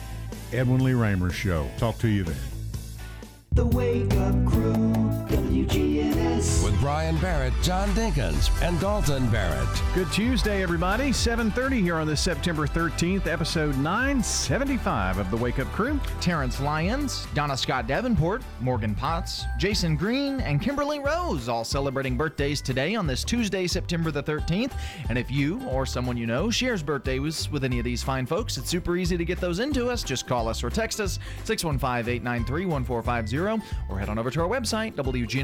Edwin Lee Raymer Show. Talk to you then. The Wake Up Crew, WGNS. With Brian Barrett, John Dinkins, and Dalton Barrett. Good Tuesday, everybody. 7:30 here on this September 13th, episode 975 of the Wake Up Crew. Terrence Lyons, Donna Scott Davenport, Morgan Potts, Jason Green, and Kimberly Rose all celebrating birthdays today on this Tuesday, September the 13th. And if you or someone you know shares birthdays with any of these fine folks, it's super easy to get those into us. Just call us or text us 615 893 1450 or head on over to our website,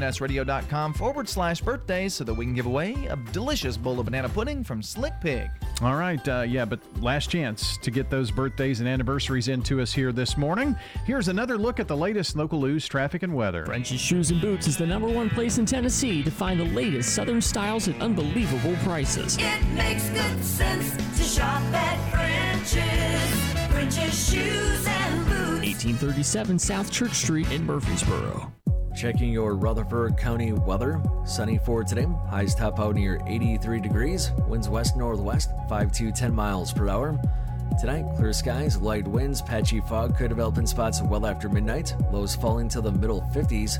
WGNSradio.com forward slash birthdays, so that we can give away a delicious bowl of banana pudding from Slick Pig. All right, uh, yeah, but last chance to get those birthdays and anniversaries into us here this morning. Here's another look at the latest local news, traffic, and weather. French's Shoes and Boots is the number one place in Tennessee to find the latest Southern styles at unbelievable prices. It makes good sense to shop at French's. French's Shoes and Boots. 1837 South Church Street in Murfreesboro. Checking your Rutherford County weather. Sunny for today. Highs top out near 83 degrees. Winds west northwest, 5 to 10 miles per hour. Tonight, clear skies, light winds, patchy fog could develop in spots well after midnight. Lows falling to the middle 50s.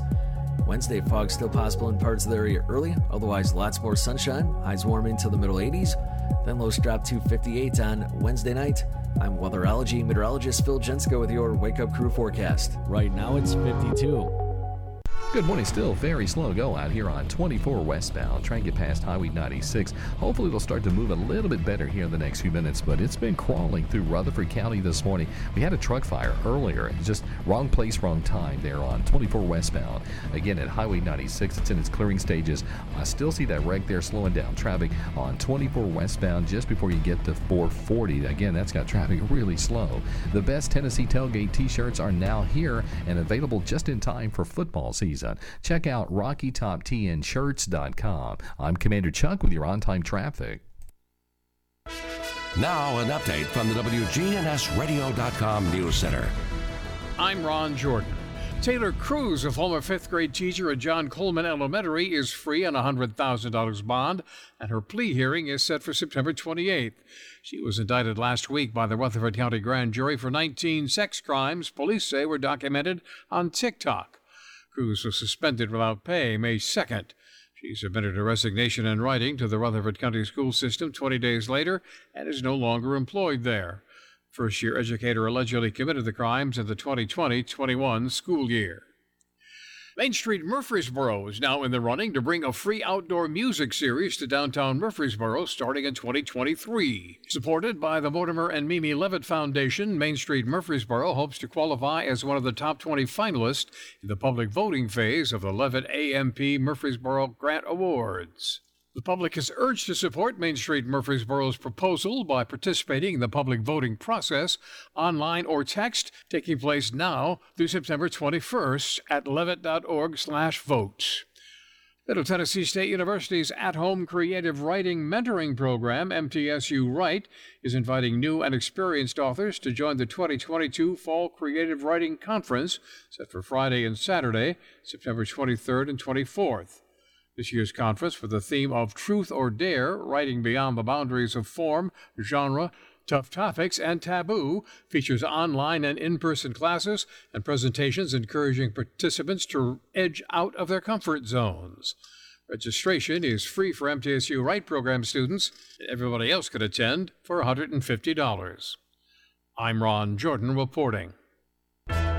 Wednesday, fog still possible in parts of the area early, otherwise, lots more sunshine. Highs warm into the middle 80s. Then lows drop to 58 on Wednesday night. I'm weatherology meteorologist Phil Jensko with your Wake Up Crew forecast. Right now, it's 52. Good morning. Still very slow go out here on 24 westbound. Trying to get past Highway 96. Hopefully, it'll start to move a little bit better here in the next few minutes, but it's been crawling through Rutherford County this morning. We had a truck fire earlier. Just wrong place, wrong time there on 24 westbound. Again, at Highway 96, it's in its clearing stages. I still see that wreck there slowing down traffic on 24 westbound just before you get to 440. Again, that's got traffic really slow. The best Tennessee tailgate t shirts are now here and available just in time for football season. Check out RockyTopTNShirts.com. I'm Commander Chuck with your on time traffic. Now, an update from the WGNSradio.com News Center. I'm Ron Jordan. Taylor Cruz, a former fifth grade teacher at John Coleman Elementary, is free on a $100,000 bond, and her plea hearing is set for September 28th. She was indicted last week by the Rutherford County Grand Jury for 19 sex crimes police say were documented on TikTok. Cruz was suspended without pay May 2nd. She submitted her resignation in writing to the Rutherford County School System 20 days later and is no longer employed there. First year educator allegedly committed the crimes in the 2020 21 school year. Main Street Murfreesboro is now in the running to bring a free outdoor music series to downtown Murfreesboro starting in 2023. Supported by the Mortimer and Mimi Levitt Foundation, Main Street Murfreesboro hopes to qualify as one of the top 20 finalists in the public voting phase of the Levitt AMP Murfreesboro Grant Awards. The public is urged to support Main Street Murfreesboro's proposal by participating in the public voting process online or text taking place now through September 21st at levitt.org/vote. Middle Tennessee State University's at home creative writing mentoring program, MTSU Write, is inviting new and experienced authors to join the 2022 Fall Creative Writing Conference, set for Friday and Saturday, September 23rd and 24th. This year's conference, with the theme of Truth or Dare Writing Beyond the Boundaries of Form, Genre, Tough Topics, and Taboo, features online and in person classes and presentations encouraging participants to edge out of their comfort zones. Registration is free for MTSU Write program students. Everybody else could attend for $150. I'm Ron Jordan reporting.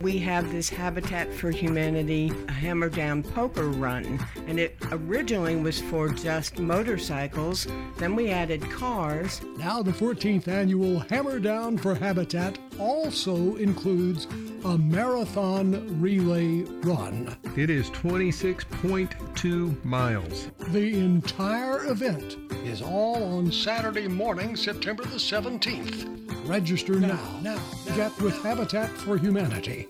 We have this Habitat for Humanity Hammer Down Poker Run, and it originally was for just motorcycles. Then we added cars. Now, the 14th annual Hammer Down for Habitat also includes a marathon relay run. It is 26.2 miles. The entire event is all on Saturday morning, September the 17th. Register now. Now, get with Habitat for Humanity.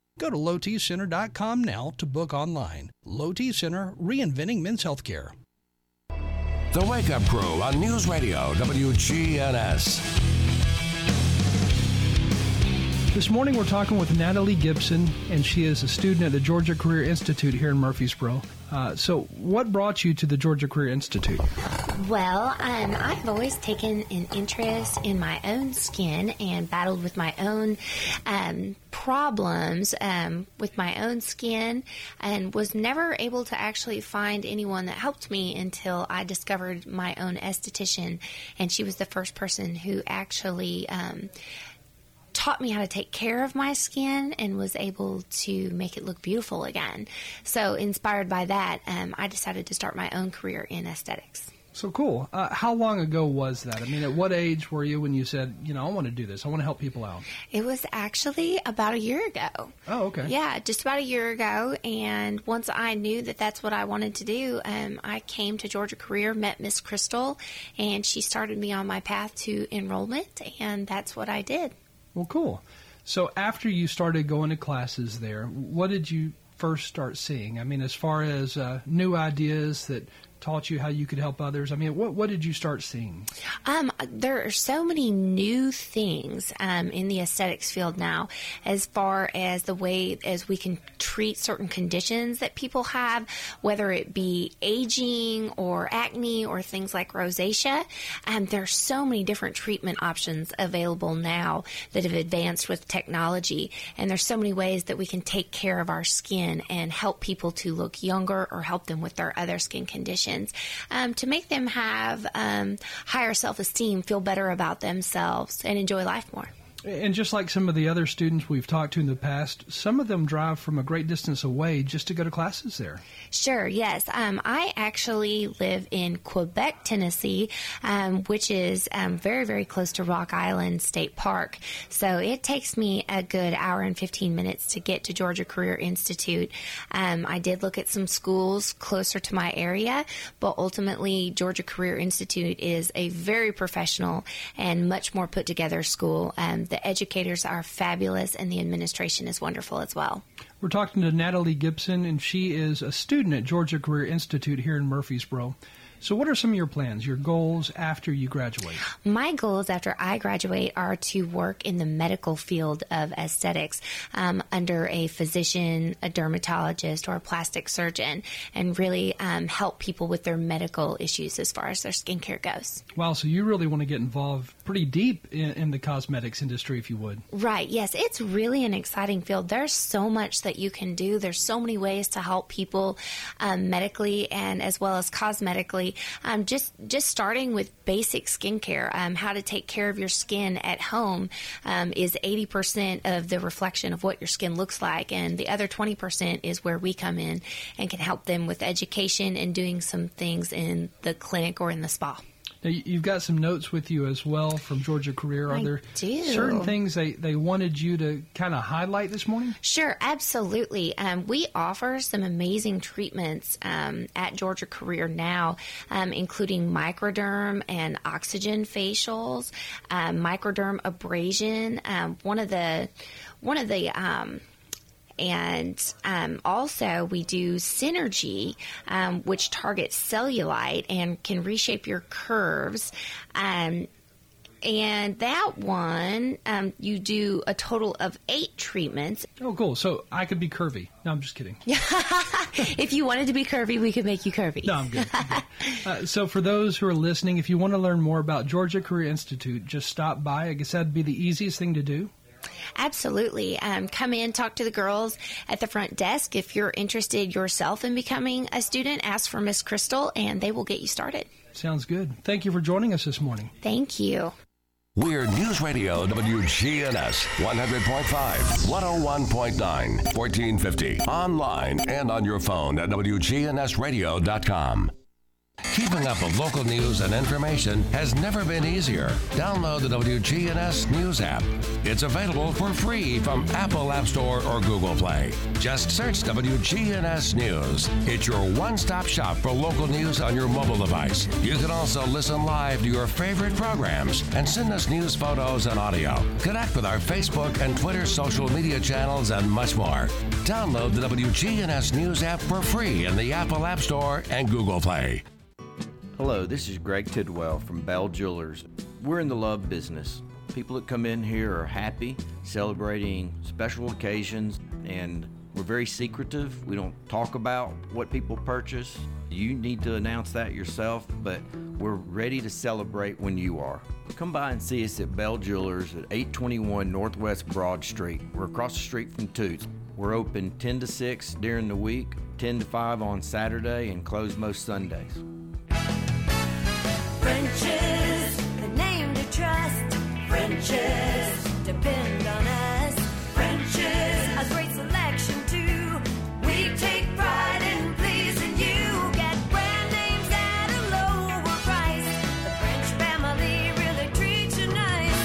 Go to lowtcenter.com now to book online. Low T Center, reinventing men's healthcare. The Wake Up Crew on News Radio WGNS. This morning we're talking with Natalie Gibson, and she is a student at the Georgia Career Institute here in Murfreesboro. Uh, so, what brought you to the Georgia Career Institute? Well, um, I've always taken an interest in my own skin and battled with my own um, problems um, with my own skin and was never able to actually find anyone that helped me until I discovered my own esthetician. And she was the first person who actually um, taught me how to take care of my skin and was able to make it look beautiful again. So, inspired by that, um, I decided to start my own career in aesthetics. So cool. Uh, how long ago was that? I mean, at what age were you when you said, you know, I want to do this? I want to help people out. It was actually about a year ago. Oh, okay. Yeah, just about a year ago. And once I knew that that's what I wanted to do, um, I came to Georgia Career, met Miss Crystal, and she started me on my path to enrollment, and that's what I did. Well, cool. So after you started going to classes there, what did you first start seeing? I mean, as far as uh, new ideas that taught you how you could help others. I mean, what what did you start seeing? Um, there are so many new things um, in the aesthetics field now, as far as the way as we can treat certain conditions that people have, whether it be aging or acne or things like rosacea. Um, there are so many different treatment options available now that have advanced with technology, and there's so many ways that we can take care of our skin and help people to look younger or help them with their other skin conditions um, to make them have um, higher self esteem, feel better about themselves, and enjoy life more. And just like some of the other students we've talked to in the past, some of them drive from a great distance away just to go to classes there. Sure, yes. Um, I actually live in Quebeck, Tennessee, um, which is um, very, very close to Rock Island State Park. So it takes me a good hour and 15 minutes to get to Georgia Career Institute. Um, I did look at some schools closer to my area, but ultimately, Georgia Career Institute is a very professional and much more put together school. The educators are fabulous, and the administration is wonderful as well. We're talking to Natalie Gibson, and she is a student at Georgia Career Institute here in Murfreesboro. So, what are some of your plans, your goals after you graduate? My goals after I graduate are to work in the medical field of aesthetics um, under a physician, a dermatologist, or a plastic surgeon, and really um, help people with their medical issues as far as their skincare goes. Wow, so you really want to get involved pretty deep in, in the cosmetics industry, if you would. Right, yes, it's really an exciting field. There's so much that you can do, there's so many ways to help people um, medically and as well as cosmetically. Um, just, just starting with basic skincare, um, how to take care of your skin at home um, is 80% of the reflection of what your skin looks like, and the other 20% is where we come in and can help them with education and doing some things in the clinic or in the spa. Now, you- you've got some notes with you as well from Georgia Career. Are I there do. certain things they, they wanted you to kind of highlight this morning? Sure, absolutely. Um, we offer some amazing treatments um, at Georgia Career now, um, including microderm and oxygen facials, um, microderm abrasion. Um, one of the one of the um, and um, also, we do Synergy, um, which targets cellulite and can reshape your curves. Um, and that one, um, you do a total of eight treatments. Oh, cool. So I could be curvy. No, I'm just kidding. if you wanted to be curvy, we could make you curvy. No, I'm good. I'm good. Uh, so, for those who are listening, if you want to learn more about Georgia Career Institute, just stop by. I guess that'd be the easiest thing to do. Absolutely. Um, come in, talk to the girls at the front desk. If you're interested yourself in becoming a student, ask for Miss Crystal and they will get you started. Sounds good. Thank you for joining us this morning. Thank you. We're News Radio WGNS 100.5, 101.9, 1450. Online and on your phone at WGNSradio.com. Keeping up with local news and information has never been easier. Download the WGNS News app. It's available for free from Apple App Store or Google Play. Just search WGNS News. It's your one stop shop for local news on your mobile device. You can also listen live to your favorite programs and send us news photos and audio. Connect with our Facebook and Twitter social media channels and much more. Download the WGNS News app for free in the Apple App Store and Google Play. Hello, this is Greg Tidwell from Bell Jewelers. We're in the love business. People that come in here are happy, celebrating special occasions, and we're very secretive. We don't talk about what people purchase. You need to announce that yourself, but we're ready to celebrate when you are. Come by and see us at Bell Jewelers at 821 Northwest Broad Street. We're across the street from Toots. We're open 10 to 6 during the week, 10 to 5 on Saturday, and close most Sundays. French's, the name to trust. French's, depend on us. French's, a great selection too. We take pride in pleasing you. Get brand names at a lower price. The French family really treats you nice.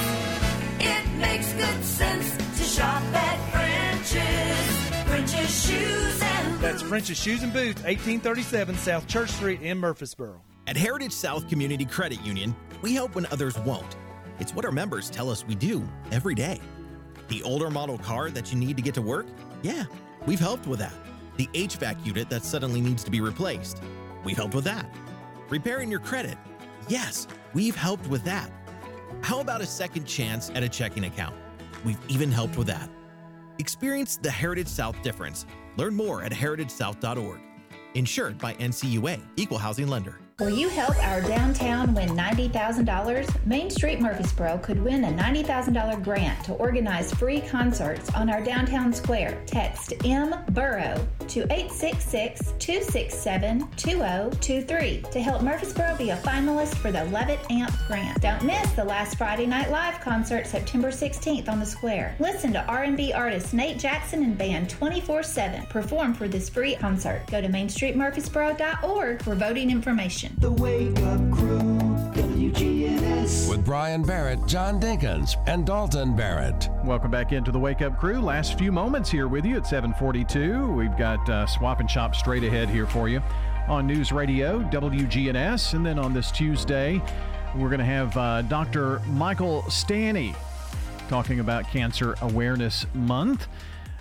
It makes good sense to shop at French's. French's shoes and That's French's Shoes and Boots, 1837 South Church Street in Murfreesboro. At Heritage South Community Credit Union, we help when others won't. It's what our members tell us we do every day. The older model car that you need to get to work? Yeah, we've helped with that. The HVAC unit that suddenly needs to be replaced? We've helped with that. Repairing your credit? Yes, we've helped with that. How about a second chance at a checking account? We've even helped with that. Experience the Heritage South difference. Learn more at heritagesouth.org. Insured by NCUA, Equal Housing Lender. Will you help our downtown win $90,000? Main Street Murfreesboro could win a $90,000 grant to organize free concerts on our downtown square. Text M Burrow to 866 267 2023 to help Murfreesboro be a finalist for the Levitt Amp grant. Don't miss the last Friday Night Live concert September 16th on the square. Listen to R&B artist Nate Jackson and band 24/7 perform for this free concert. Go to mainstreetmurfreesboro.org for voting information. The Wake Up Crew, WGNS. With Brian Barrett, John Dinkins, and Dalton Barrett. Welcome back into the Wake Up Crew. Last few moments here with you at 742. We've got uh, Swap and Shop straight ahead here for you on News Radio, WGNS. And then on this Tuesday, we're going to have uh, Dr. Michael Stanny talking about Cancer Awareness Month.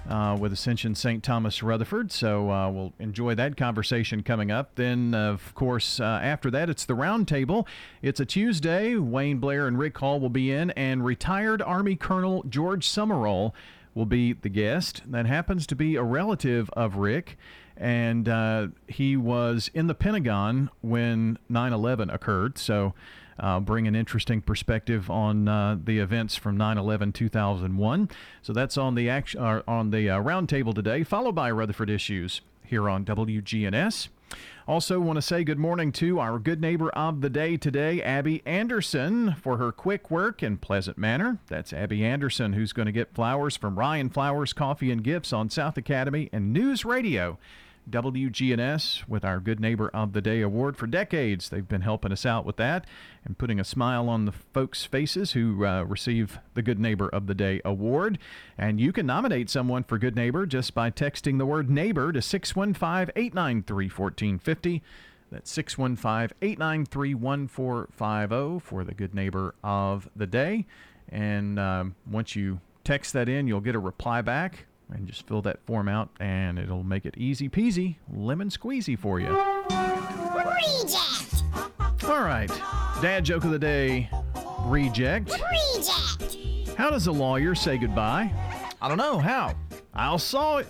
Uh, with Ascension St. Thomas Rutherford. So uh, we'll enjoy that conversation coming up. Then, of course, uh, after that, it's the roundtable. It's a Tuesday. Wayne Blair and Rick Hall will be in, and retired Army Colonel George Summerall will be the guest. That happens to be a relative of Rick, and uh, he was in the Pentagon when 9 11 occurred. So uh, bring an interesting perspective on uh, the events from 9/11 2001. So that's on the action uh, on the uh, roundtable today, followed by Rutherford issues here on WGNS. Also, want to say good morning to our good neighbor of the day today, Abby Anderson, for her quick work and pleasant manner. That's Abby Anderson, who's going to get flowers from Ryan Flowers Coffee and Gifts on South Academy and News Radio. WGNS with our Good Neighbor of the Day award. For decades, they've been helping us out with that and putting a smile on the folks' faces who uh, receive the Good Neighbor of the Day award. And you can nominate someone for Good Neighbor just by texting the word neighbor to 615 893 1450. That's 615 893 1450 for the Good Neighbor of the Day. And um, once you text that in, you'll get a reply back and just fill that form out and it'll make it easy peasy lemon squeezy for you reject all right dad joke of the day reject. Reject. How does a lawyer say goodbye? I don't know how. I'll saw it.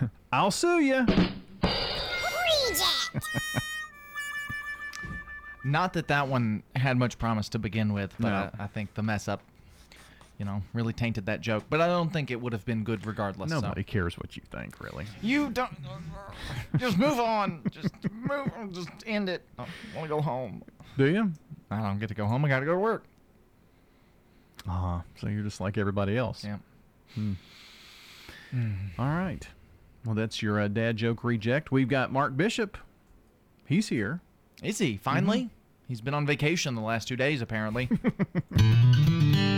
I'll sue you. Reject. Not that that one had much promise to begin with, but No. I, I think the mess up, you know, really tainted that joke. But I don't think it would have been good regardless. so. Nobody cares what you think, really. You don't. Just move on. Just move. Just end it. I want to go home. Do you? I don't get to go home. I got to go to work. Ah, so you're just like everybody else. Yeah. Hmm. All right. Well, that's your uh, dad joke reject. We've got Mark Bishop. He's here. Is he finally? He's been on vacation the last two days, apparently.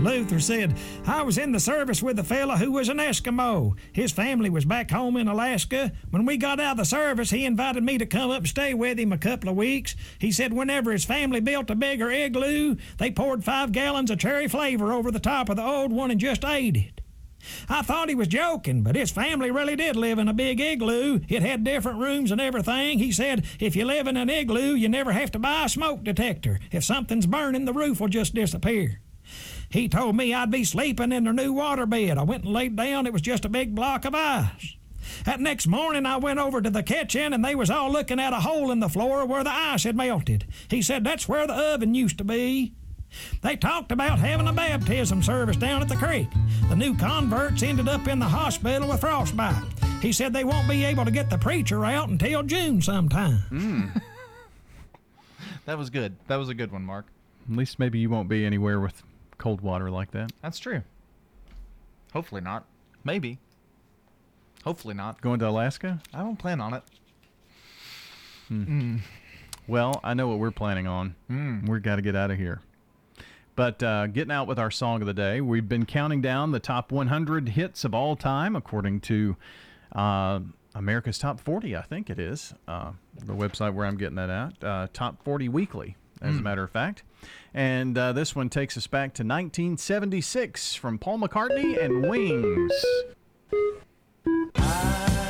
Luther said, I was in the service with a fella who was an Eskimo. His family was back home in Alaska. When we got out of the service, he invited me to come up and stay with him a couple of weeks. He said whenever his family built a bigger igloo, they poured five gallons of cherry flavor over the top of the old one and just ate it. I thought he was joking, but his family really did live in a big igloo. It had different rooms and everything. He said, if you live in an igloo, you never have to buy a smoke detector. If something's burning, the roof will just disappear. He told me I'd be sleeping in their new water bed. I went and laid down. It was just a big block of ice. That next morning, I went over to the kitchen and they was all looking at a hole in the floor where the ice had melted. He said that's where the oven used to be. They talked about having a baptism service down at the creek. The new converts ended up in the hospital with frostbite. He said they won't be able to get the preacher out until June sometime. Hmm. that was good. That was a good one, Mark. At least maybe you won't be anywhere with cold water like that. That's true. Hopefully not. Maybe. Hopefully not. Going to Alaska? I don't plan on it. Hmm. Well, I know what we're planning on. Mm. We've got to get out of here. But uh, getting out with our song of the day, we've been counting down the top 100 hits of all time, according to uh, America's Top 40, I think it is, uh, the website where I'm getting that at. Uh, top 40 Weekly, as a Mm. matter of fact. And uh, this one takes us back to 1976 from Paul McCartney and Wings. I